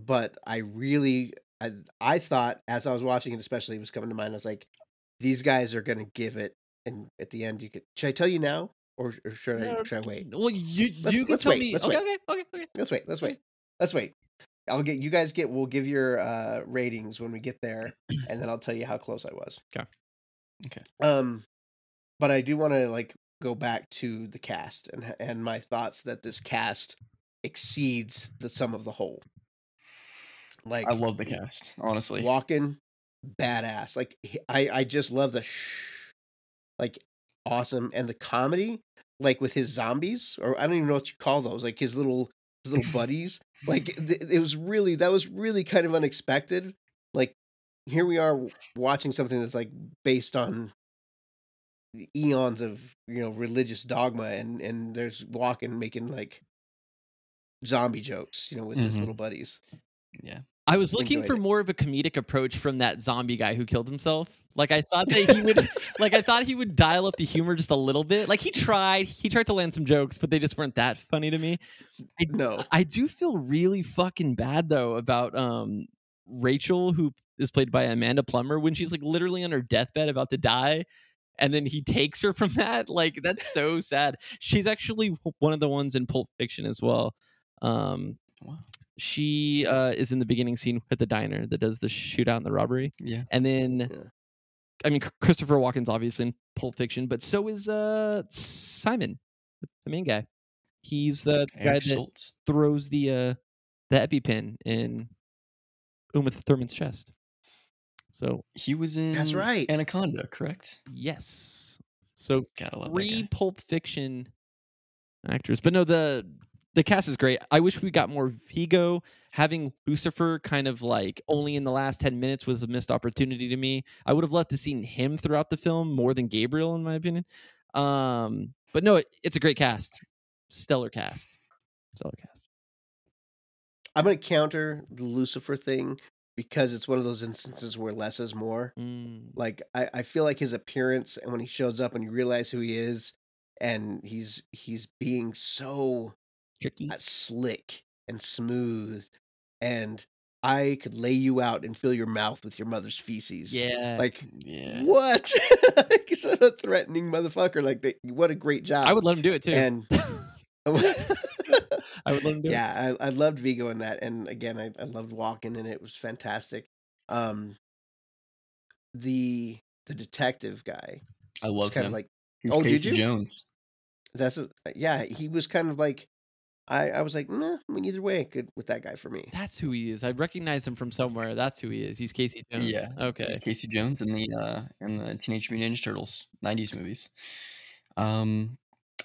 but I really I I thought as I was watching it, especially it was coming to mind. I was like, these guys are gonna give it, and at the end, you could. Should I tell you now, or, or should I should I wait? Well, you Let's- you can let's tell wait, me. let's okay, wait. okay, okay, okay. Let's wait. Let's wait. Let's wait. I'll get you guys get. We'll give your uh ratings when we get there, and then I'll tell you how close I was. 'Kay. Okay. Um, but I do want to like go back to the cast and and my thoughts that this cast exceeds the sum of the whole. Like I love the cast, honestly. Walken badass. Like I I just love the shh, like awesome and the comedy like with his zombies or I don't even know what you call those like his little his little buddies. Like th- it was really that was really kind of unexpected. Like here we are watching something that's like based on eons of you know religious dogma and and there's Walken making like zombie jokes you know with his Mhm. little buddies Yeah. I was looking enjoyed for it. more of a comedic approach from that zombie guy who killed himself. Like I thought that he would like I thought he would dial up the humor just a little bit. Like he tried, he tried to land some jokes, but they just weren't that funny to me. I, no I do feel really fucking bad though about um Rachel who is played by Amanda Plummer when she's like literally on her deathbed about to die and then he takes her from that. Like that's so sad. She's actually one of the ones in Pulp Fiction as well. Um Wow. she uh, is in the beginning scene at the diner that does the shootout and the robbery, Yeah. and then Yeah. I mean Christopher Walken's obviously in Pulp Fiction, but so is uh Simon, the main guy. He's the guy that throws the uh the EpiPen in Uma Thurman's chest. So He was in That's right. Anaconda, correct? yes, so Gotta love that three guy. Pulp Fiction actors. But no, the the cast is great. I wish we got more Viggo. Having Lucifer kind of like only in the last ten minutes was a missed opportunity to me. I would have loved to seen him throughout the film more than Gabriel, in my opinion. Um, but no, it, it's a great cast, stellar cast, stellar cast. I'm gonna counter the Lucifer thing because it's one of those instances where less is more. Mm, Like I, I feel like his appearance and when he shows up and you realize who he is, and he's he's being so tricky. uh, slick and smooth, and I could lay you out and fill your mouth with your mother's feces. Yeah, Like Yeah. what? He's such a threatening motherfucker. Like they, what a great job. I would let him do it too. and. I would do it. yeah, I, I loved Viggo in that, and again, I, I loved Walken in it. It was fantastic. Um, the the detective guy I love kind him. of like He's Oh, did Casey you? Jones. that's a, yeah. He was kind of like I I was like, nah, I mean, either way, good with that guy for me. That's who he is. I recognize him from somewhere. That's who he is. He's Casey Jones. Yeah, Okay. He's Casey Jones in the uh in the Teenage Mutant Ninja Turtles '90s movies. Um,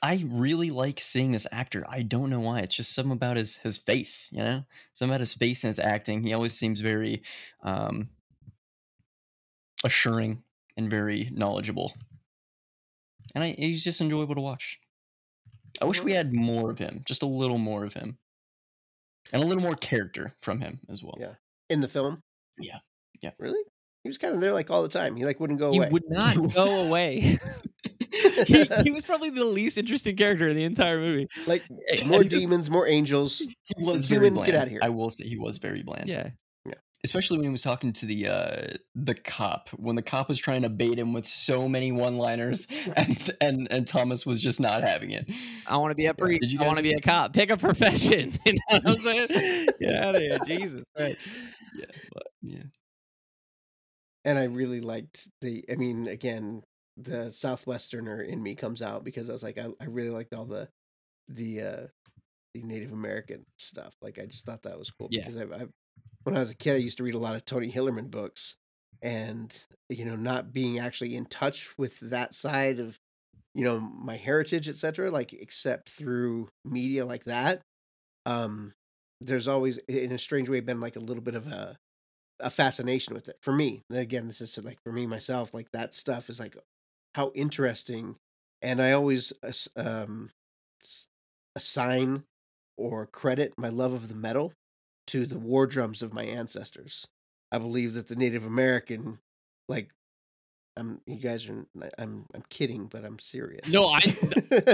I really like seeing this actor. I don't know why. It's just something about his his face. You know, something about his face and his acting. He always seems very um assuring and very knowledgeable. And I, he's just enjoyable to watch. I wish we had more of him, just a little more of him, and a little more character from him as well. Yeah. In the film, Yeah. Yeah. really, he was kind of there like all the time. He like wouldn't go He away. He would not go away. he, he was probably the least interesting character in the entire movie. like more he just- demons, more angels. he was very Human, bland. get outta here. I will say he was very bland. Yeah. Especially when he was talking to the uh the cop when the cop was trying to bait him with so many one-liners and and and Thomas was just not having it. I want to be a priest. Did you I want to be a cop. Pick a profession. You know what I'm saying? Get out of here. Jesus. Right. Yeah, but yeah. And I really liked the. I mean, again, the Southwesterner in me comes out because I was like, I, I really liked all the, the, uh the Native American stuff. Like, I just thought that was cool Yeah. because I, I, when I was a kid, I used to read a lot of Tony Hillerman books, and you know not being actually in touch with that side of you know my heritage etc like except through media like that um there's always in a strange way been like a little bit of a a fascination with it for me. Again this is like for me myself like that stuff is like how interesting and i always um assign or credit my love of the metal to the war drums of my ancestors. I believe that the native american like i'm you guys are i'm i'm kidding but i'm serious No, I,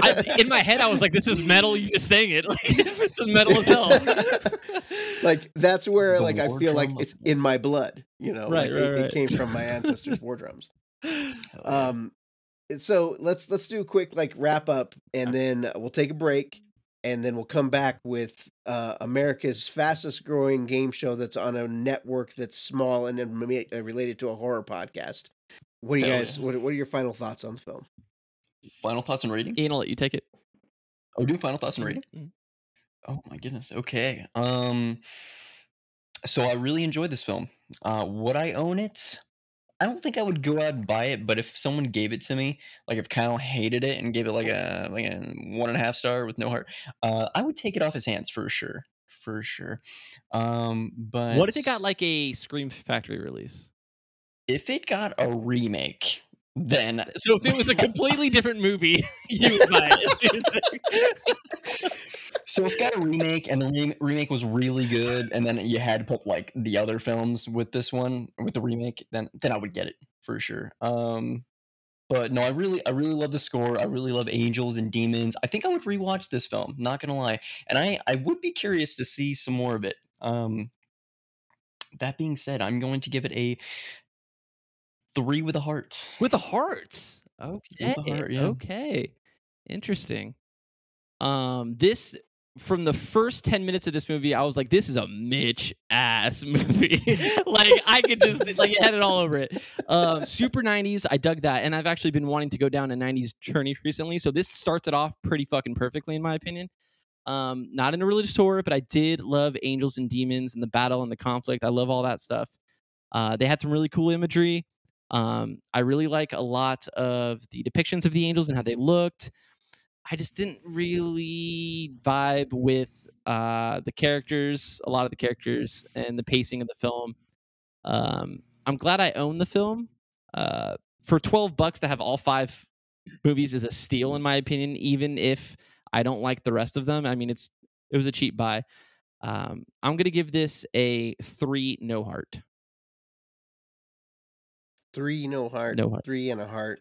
I in my head I was like, "This is metal." You just saying it like it's metal as hell. like that's where The like I feel like it's in my blood, you know. Right, like, right, it, it came from my ancestors' war drums. Um, so let's let's do a quick like wrap up, and then we'll take a break, and then we'll come back with uh, America's fastest growing game show that's on a network that's small and then uh, related to a horror podcast. What do you guys? What, what are your final thoughts on the film? final thoughts and rating. Ian, I'll let you take it. Oh, do final thoughts and rating. Mhm. Oh my goodness. Okay. Um so I really enjoyed this film. Uh would I own it? I don't think I would go out and buy it, but if someone gave it to me, like if Kyle hated it and gave it like a like a one and a half star with no heart, uh, I would take it off his hands for sure, for sure. Um, but What if it got like a Scream Factory release? If it got a remake, then So if it was a completely different movie, you would buy it. So if it got a remake and the re- remake was really good, and then you had to put like the other films with this one with the remake, then then I would get it for sure. Um, but no, I really I really love the score. I really love Angels and Demons. I think I would rewatch this film. Not gonna lie, and I I would be curious to see some more of it. Um, that being said, I'm going to give it a three with a heart. with a heart. Okay. heart, yeah. Okay. Interesting. Um, this from the first 10 minutes of this movie, I was like, this is a Mitch ass movie. like I could just like had it all over it. Um, super 90s, I dug that. And I've actually been wanting to go down a 90s journey recently. So this starts it off pretty fucking perfectly, in my opinion. Um, not in a religious horror, but I did love angels and demons and the battle and the conflict. I love all that stuff. Uh, they had some really cool imagery. Um, I really like a lot of the depictions of the angels and how they looked. I just didn't really vibe with uh, the characters, a lot of the characters, and the pacing of the film. Um, I'm glad I own the film. Uh, for 12 bucks to have all five movies is a steal, in my opinion, even if I don't like the rest of them. I mean, it's it was a cheap buy. Um, I'm gonna give this a three, no heart. Three no heart, No heart. three and a heart.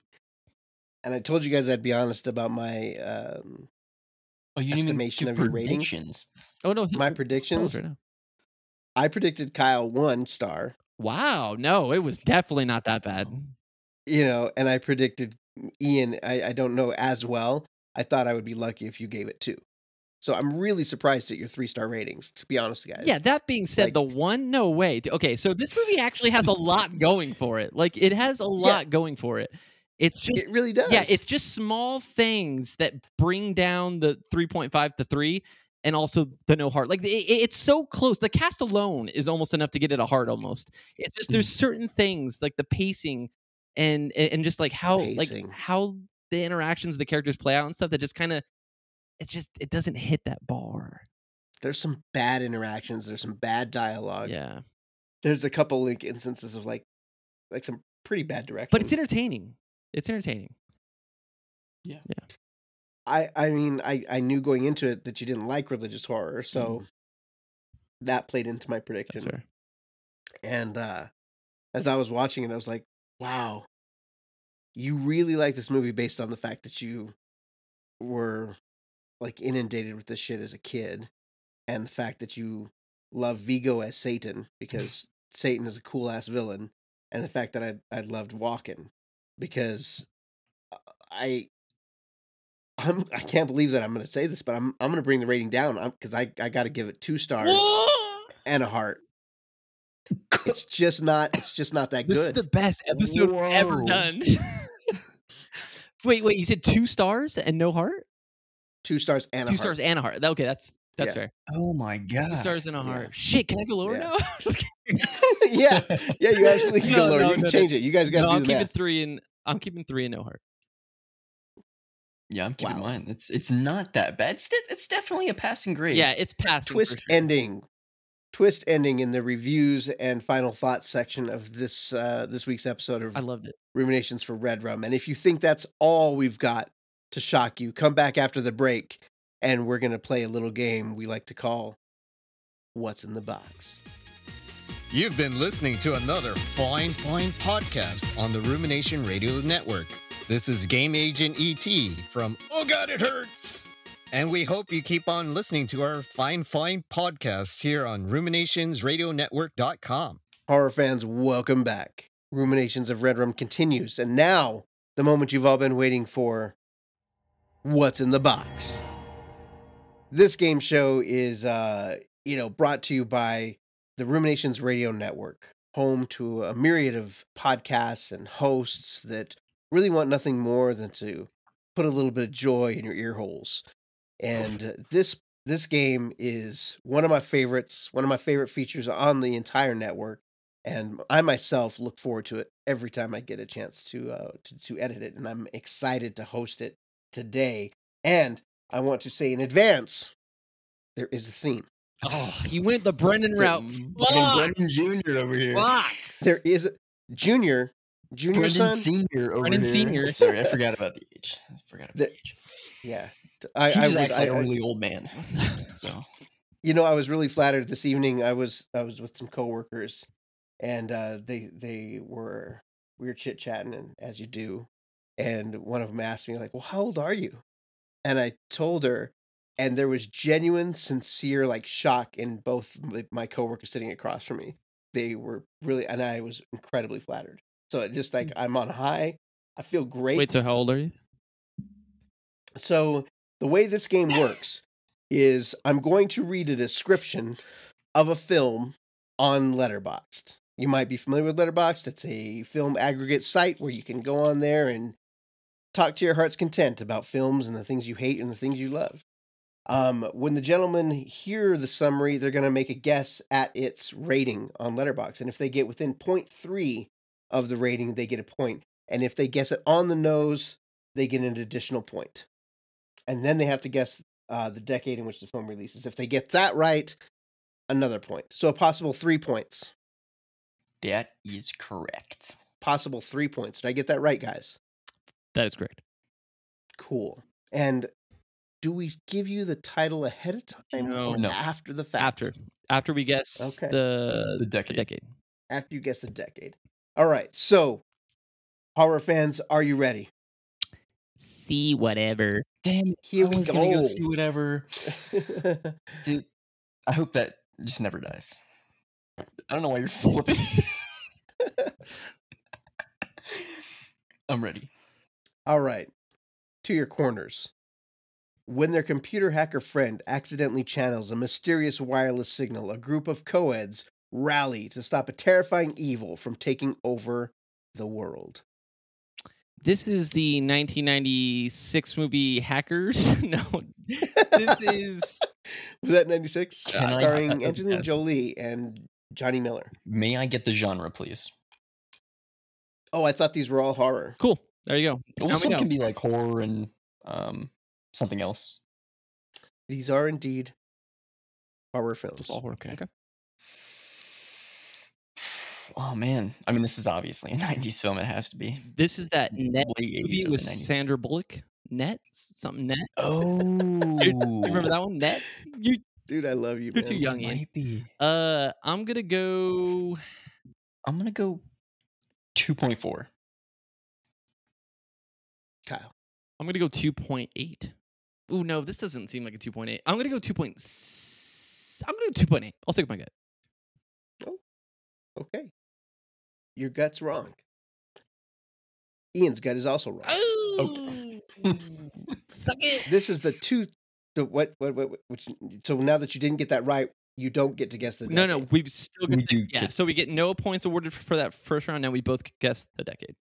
And I told you guys I'd be honest about my um Oh, you Estimation of your ratings? Oh no, my predictions. right. I predicted Kyle one star, Wow, no, it was definitely not that bad. you know, and I predicted Ian. I, I don't know as well. I thought I would be lucky if you gave it two. So I'm really surprised at your three star ratings. To be honest, guys. Yeah, that being said, Like- the one, no way. Okay, so this movie actually has a lot going for it. Like it has a lot going for it. It's just it really does. yeah, it's just small things that bring down the 3.5 to 3 and also the no heart. Like it, it- it's so close. The cast alone is almost enough to get it a heart almost. It's just there's mm. certain things like the pacing and and just like how Pacing. like how the interactions of the characters play out and stuff that just kind of it just it doesn't hit that bar. there's some bad interactions. There's some bad dialogue. Yeah. There's a couple like instances of like like some pretty bad direction. But it's entertaining. It's entertaining. Yeah. Yeah. I I mean I I knew going into it that you didn't like religious horror, so that played into my prediction. Mm-hmm. And uh as I was watching it, I was like, wow, you really like this movie based on the fact that you were like inundated with this shit as a kid and the fact that you love Viggo as Satan because Satan is a cool ass villain and the fact that I I loved Walken because uh, I I'm I can't believe that I'm going to say this but I'm I'm going to bring the rating down cuz I I got to give it 2 stars and a heart. It's just not it's just not that This good. is the best episode we've ever done. wait, wait, you said two stars and no heart? Two stars and a two heart. stars and a heart. Okay, that's that's Yeah. fair. Oh my god! Two stars and a Yeah. heart. Shit, can I go lower Yeah. now? Just yeah, yeah, you absolutely can No, go lower. no, you can no, no. change it. You guys got to No, do I'm the keeping math. three and I'm keeping three and no heart. Yeah, I'm keeping Wow. mine. It's it's not that bad. It's, de- it's definitely a passing grade. Yeah, it's passing. twist sure. ending twist ending in the reviews and final thoughts section of this uh this week's episode of I loved it. ruminations for red rum and if you think that's all we've got to shock you come back after the break and we're going to play a little game we like to call what's in the box You've been listening to another fine, fine podcast on the Rumination Radio Network. This is Game Agent ET from Oh God, it hurts! And we hope you keep on listening to our fine, fine podcast here on ruminationsradionetwork.com. horror fans welcome back ruminations of red rum continues and now the moment you've all been waiting for what's in the box. This game show is uh you know brought to you by the ruminations radio network home to a myriad of podcasts and hosts that really want nothing more than to put a little bit of joy in your ear holes. And this this game is one of my favorites one of my favorite features on the entire network and I myself look forward to it every time I get a chance to uh, to, to edit it, and I'm excited to host it today. And I want to say in advance, there is a theme. Oh, he went the Brendan route. Fucking Fuck. Brendan Jr. over here. Fuck. There is a junior, junior Brendan son. Senior over Brendan here. Senior. Sorry, I forgot about the age. I forgot about The- the age. Yeah, t- I, He I was, acts I, like a I- really old man. So you know, I was really flattered this evening. I was I was with some coworkers, and uh, they they were we were chit chatting, and as you do, and one of them asked me like, "Well, how old are you?" And I told her, and there was genuine, sincere like shock in both my- coworkers sitting across from me. They were really, and I was incredibly flattered. So it just like mm. I'm on high. I feel great. Wait, so how old are you? So the way this game works is I'm going to read a description of a film on Letterboxd. You might be familiar with Letterboxd. It's a film aggregate site where you can go on there and talk to your heart's content about films and the things you hate and the things you love. Um, when the gentlemen hear the summary, they're going to make a guess at its rating on Letterboxd, and if they get within 0.3 of the rating, they get a point. And if they guess it on the nose, they get an additional point. and then they have to guess uh, the decade in which the film releases. If they get that right, another point. So a possible three points. that is correct. Possible three points. Did I get that right, guys? That is correct. Cool. And do we give you the title ahead of time No. or No. after the fact? After after we guess Okay. the, The the decade. decade. After you guess the decade. All right. So, horror fans, are you ready? See whatever. Damn it. Here I we was gonna go. go see whatever. Dude, I hope that just never dies. I don't know why you're flipping. I'm ready. All right. To your corners. When their computer hacker friend accidentally channels a mysterious wireless signal, a group of coeds rally to stop a terrifying evil from taking over the world. This is the 1996 movie Hackers. no, this is Was that 96? Can Starring that was a Angelina guess. Jolie and Johnny Miller. May I get the genre, please? Oh, I thought these were all horror. cool. There you go. Well, Now some can be like horror and um something else. These are indeed horror films. All horror. Okay. Oh man, I mean, this is obviously a '90s film. It has to be This is that net movie with Sandra Bullock. Net something net. Oh, You remember that one? Net. You Dude, I love you, You're man. too young, Ian. Might be. Uh, I'm gonna go. I'm gonna go 2.4. Kyle. I'm gonna go 2.8. Ooh, no, this doesn't seem like a 2.8. I'm gonna go 2. Point... s- I'm gonna go 2.8. I'll stick with my gut. Okay. Your gut's wrong. Ian's gut is also wrong. Oh, suck it. This is the two. The what? What? What? what which, so now that you didn't get that right, you don't get to guess the. No, no, we still get We the- do yeah. get- So we get no points awarded for, for that first round. Now we both guess the decade.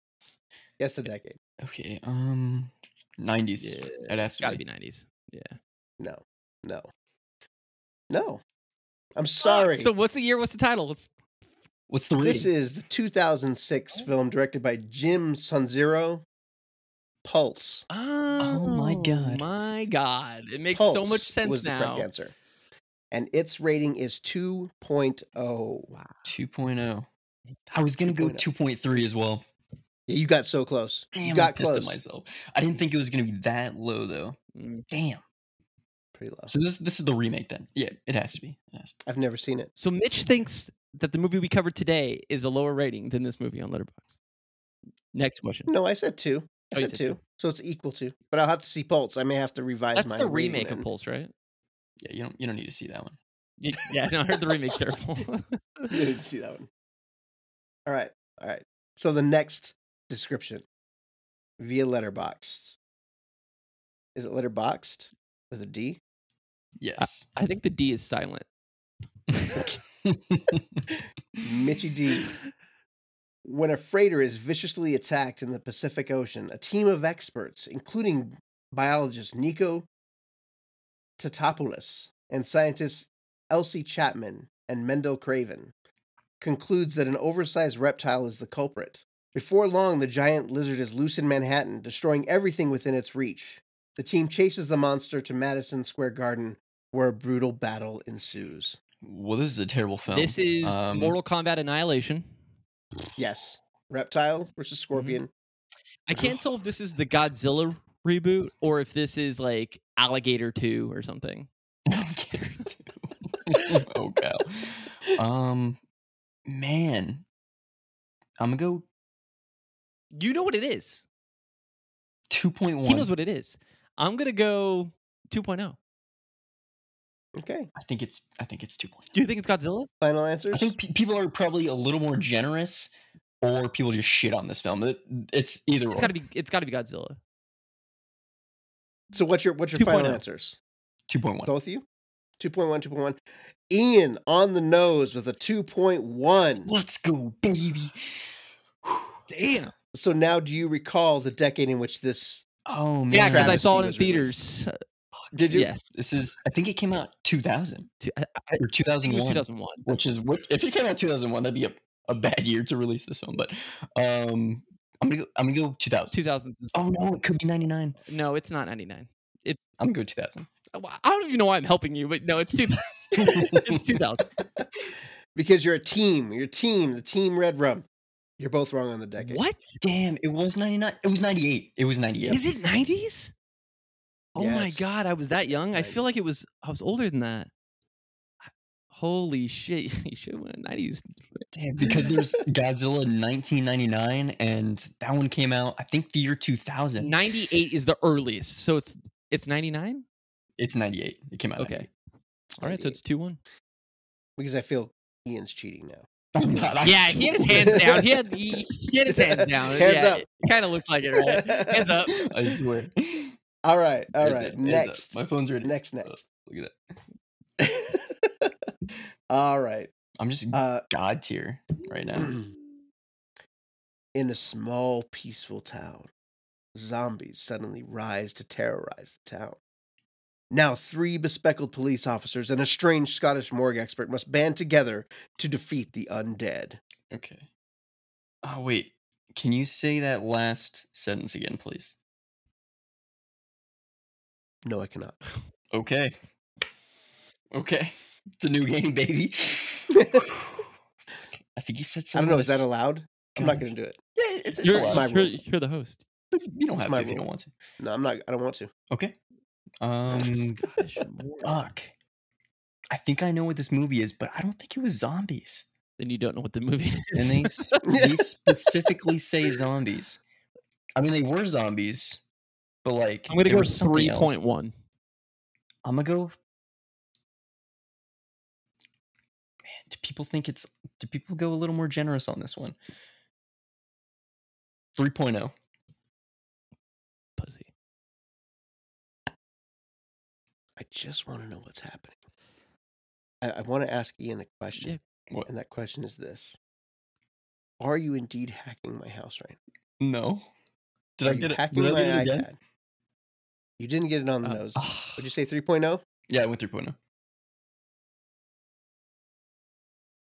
Guess the decade. Okay, um, 90s. Yeah, It has to gotta be. be 90s. Yeah. No, no, no. I'm sorry. So what's the year? What's the title? Let's What's the rating? This is the 2006 film directed by Jim Sonzero, Pulse. Oh, my oh God. My God. It makes Pulse so much sense was now. the correct answer. And its rating is oh. 2.0. Wow. 2.0. I was gonna go 2.3 as well. Yeah, you got so close. Damn, you I got pissed at myself. I didn't think it was gonna be that low though. Mm. Damn. Pretty low. So this this is the remake then? Yeah, it has to be. It has to I've never seen it. So Mitch thinks that the movie we covered today is a lower rating than this movie on Letterboxd. Next question. No, I said two. I Oh, said, said two. two. So it's equal to. But I'll have to see Pulse. I may have to revise That's my the rating remake of. Pulse, right? Yeah, you don't you don't need to see that one. Yeah, no, I heard the remake's terrible. You didn't see that one. All right. All right. So the next description via letterboxed. Is it letterboxed with a D? Yes. I think the D is silent. Mitchy D. When a freighter is viciously attacked in the Pacific Ocean, a team of experts, including biologist Nico Tatopoulos and scientists Elsie Chapman and Mendel Craven, concludes that an oversized reptile is the culprit. Before long, the giant lizard is loose in Manhattan, destroying everything within its reach. The team chases the monster to Madison Square Garden, where a brutal battle ensues. well, this is a terrible film. This is Um, Mortal Kombat Annihilation. Yes, reptile versus scorpion. I can't tell if this is the Godzilla reboot or if this is like Alligator 2 or something. oh god. Um, man, I'm gonna go You know what it is. two point He knows what it is. I'm going to go oh. 2.0. Okay, I think it's I think it's two point. Do you think it's Godzilla? final answers. I think pe- people are probably a little more generous, or people just shit on this film. It, it's either It's or. got to be it's got to be Godzilla. so. What's your what's your final 2.0. answers? Two point one. Both of you. 2.1, 2.1. Ian on the nose with a 2.1. Let's go, baby. Damn. So now do you recall the decade in which this Oh man. Yeah, because I saw it in was theaters. did you? Yes. This is. I think it came out two thousand Two- I, I or two thousand think it was one. 2001. which is what if it came out 2001 that'd be a, a bad year to release this film but um i'm gonna go i'm gonna go 2000 2000s. is- oh no it could be 99 No, it's not 99. It's i'm gonna go 2000 I don't even know why I'm helping you, but no, it's 2000. it's 2000. Because you're a team. You're a team. The team Red Rum. You're both wrong on the decade. What? damn it was 99 it was 98 it was 98 Is it 90s? Oh my god, I was that young. I feel like it was I was older than that. Holy shit. You should have went 90s. damn because there's godzilla in 1999 and that one came out i think the year 2000 98 is the earliest. So it's it's 99? it's 98 it came out Okay. All right, so it's 2-1. Because I feel Ian's cheating now. 98. I'm not, Yeah, he had his hands down. He had he, he had his hands down. Hands yeah, up. It kind of looked like it, right? Hands up. i swear All right. All Hands right. up. Next. my phone's ready Next, Uh, next. look at that All right. i'm just Uh, god tier right now in a small, peaceful town, zombies suddenly rise to terrorize the town. Now, three bespectacled police officers and a strange Scottish morgue expert must band together to defeat the undead. Okay. Oh wait, can you say that last sentence again, please? No, I cannot. Okay. Okay. It's a new game, baby. I think you said something. I don't know. Is that allowed? I'm not going to do it. Yeah, it's, it's You're, allowed. my you're, rules. you're the host. but you don't it's have to if you don't want to. No, I'm not. I don't want to. Okay. Um. Morgue. fuck. I think I know what this movie is, but I don't think it was zombies. Then you don't know what the movie is. And they they specifically say zombies. I mean, they were zombies, but like I'm gonna go three point one. I'm gonna go. Man, do people think it's? Do people go a little more generous on this one? oh. 3.0. I just want to know what's happening. I, I want to ask Ian a question. Yeah. What? And that question is this Are you indeed hacking my house right No. Did Are I you get it? hacking Did I my get it again? iPad? You didn't get it on the Uh, nose. ah. Would you say oh? 3.0? Yeah, I went 3.0.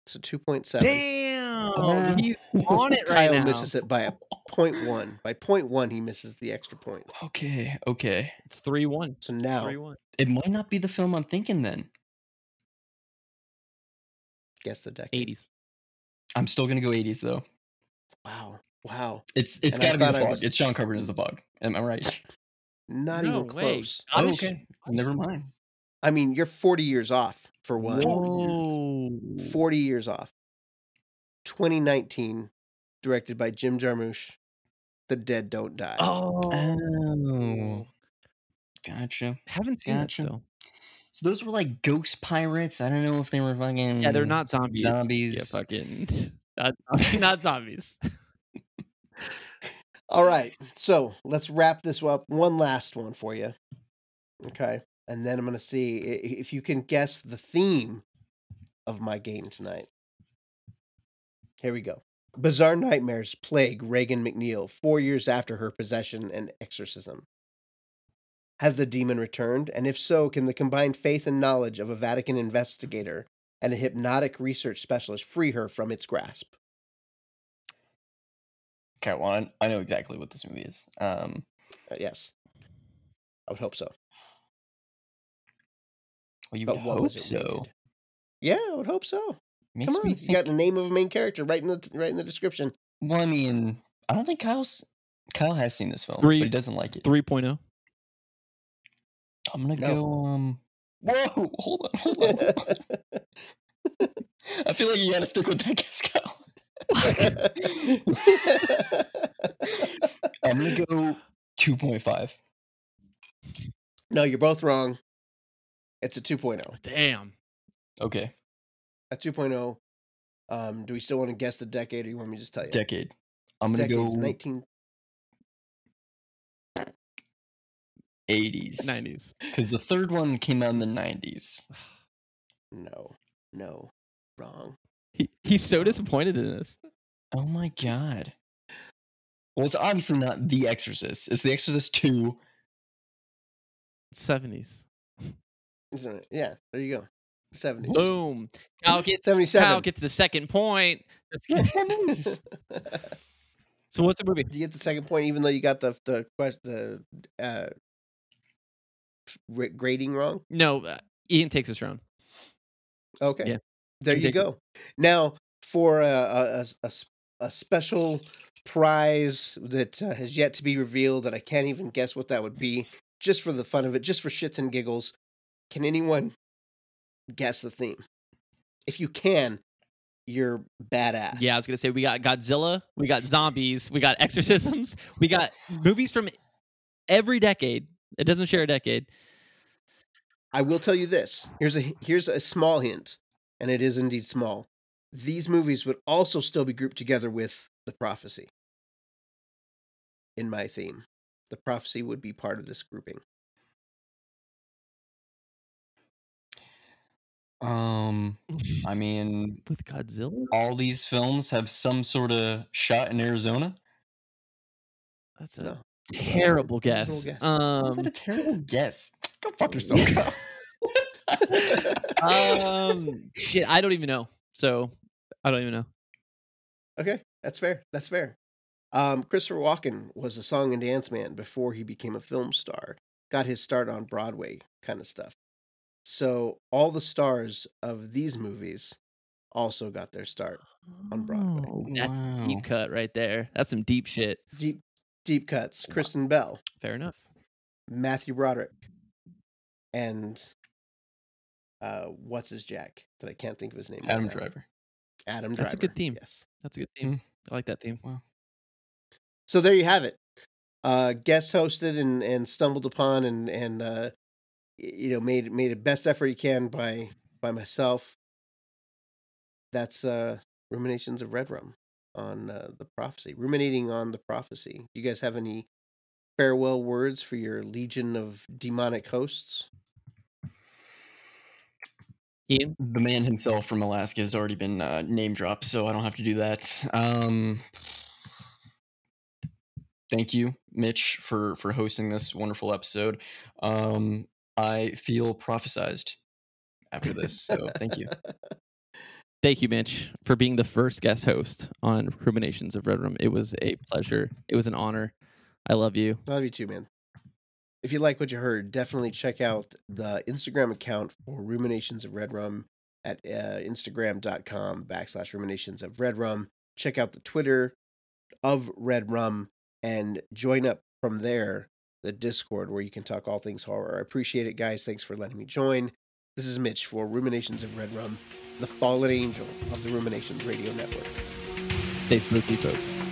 It's a two point seven. Damn, Oh. he's on it right Kyle now. misses it by a point one. By point one, he misses the extra point. Okay, okay. It's three one. So now, Three one. It might not be the film I'm thinking then. guess the decade. Eighties. I'm still gonna go 80s though. Wow, wow, It's it's And gotta be the thought I fog. was- It's John Carpenter's the fog. Am I right? not No even way. close. I Oh, was- okay. Never mind. I mean, you're 40 years off for one. Whoa. 40 years off. 2019, directed by Jim Jarmusch. The Dead Don't Die. Oh. oh. Gotcha. Haven't seen Gotcha. it though. So those were like ghost pirates. I don't know if they were fucking Yeah, they're not zombies. zombies. Yeah, fucking not, not zombies. All right. So let's wrap this up. One last one for you. Okay. And then I'm going to see if you can guess the theme of my game tonight. Here we go. Bizarre nightmares plague Regan MacNeil four years after her possession and exorcism. Has the demon returned? And if so, can the combined faith and knowledge of a Vatican investigator and a hypnotic research specialist free her from its grasp? Okay, well, I- I know exactly what this movie is. Um, Uh, yes. I would hope so. well, you But would what hope so. rated? Yeah, I would hope so. Makes Come on, me you think. got the name of a main character right in the right in the description. Well, I mean, I don't think Kyle's Kyle has seen this film, Three- but he doesn't like it. 3.0. I'm gonna No. go. Um, whoa, hold on, hold on. I feel like you gotta stick with that guess, Kyle. I'm gonna go 2.5. no, you're both wrong. It's a 2.0. Damn. Okay, A 2.0. Um, do we still want to guess the decade, or you want me to just tell you? decade. I'm gonna Decade go is 19. 80s. 90s. Because the third one came out in the 90s. No, no, wrong. He, he's so disappointed in this. Oh my god. Well, it's obviously not The Exorcist. It's The Exorcist 2. 70s. Isn't it? Yeah, there you go. 70s. Boom. Kyle gets, 77. Kyle gets the second point. Let's so what's the movie? you get the second point, even though you got the the quest the uh, r- grading wrong. No, uh, Ian takes this round. Okay. Yeah. There He you takes it. go. Now for a a special prize that uh, has yet to be revealed that I can't even guess what that would be. Just for the fun of it, just for shits and giggles, can anyone guess the theme? If you can, you're badass. Yeah, I was gonna say we got Godzilla, we got zombies, we got exorcisms, we got movies from every decade. It doesn't share a decade. I will tell you this. Here's a here's a small hint, and it is indeed small. These movies would also still be grouped together with the prophecy. In my theme, the prophecy would be part of this grouping. Um, I mean, With Godzilla? all these films have some sort of shot in Arizona. That's a No. Terrible Reasonable guess. guess. Is that Um, a terrible guess? Go fuck yourself. Um, shit, I don't even know. So I don't even know. Okay, that's fair. That's fair. Um, Christopher Walken was a song and dance man before he became a film star. Got his start on Broadway kind of stuff. So all the stars of these movies also got their start. On Broadway. Oh, that's Wow. deep cut right there. That's some deep shit. Deep deep cuts. Kristen Bell, Fair enough. Matthew Broderick, and uh, what's his Jack that I can't think of his name. right Adam now. Driver. Adam Driver. That's a good theme. Yes. That's a good theme. I like that theme. Wow. So there you have it. Uh, guest hosted and, and stumbled upon and and uh, you know made made a best effort you can by by myself. That's uh, ruminations of Red Rum on uh, the prophecy. Ruminating on the prophecy. Do you guys have any farewell words for your legion of demonic hosts? Ian? The man himself from Alaska has already been uh, name dropped, so I don't have to do that. Um, thank you, Mitch, for for hosting this wonderful episode. Um, I feel prophesized after this, so thank you. Thank you, Mitch, for being the first guest host on Ruminations of Red Rum. It was a pleasure. It was an honor. I love you. I love you too, man. If you like what you heard, definitely check out the Instagram account for Ruminations of Red Rum at uh, instagram.com backslash ruminations of red rum. Check out the Twitter of Red Rum and join up from there, the Discord where you can talk all things horror. I appreciate it, guys. Thanks for letting me join. This is Mitch for Ruminations of Red Rum, the fallen angel of the Ruminations Radio Network. Stay spooky, folks.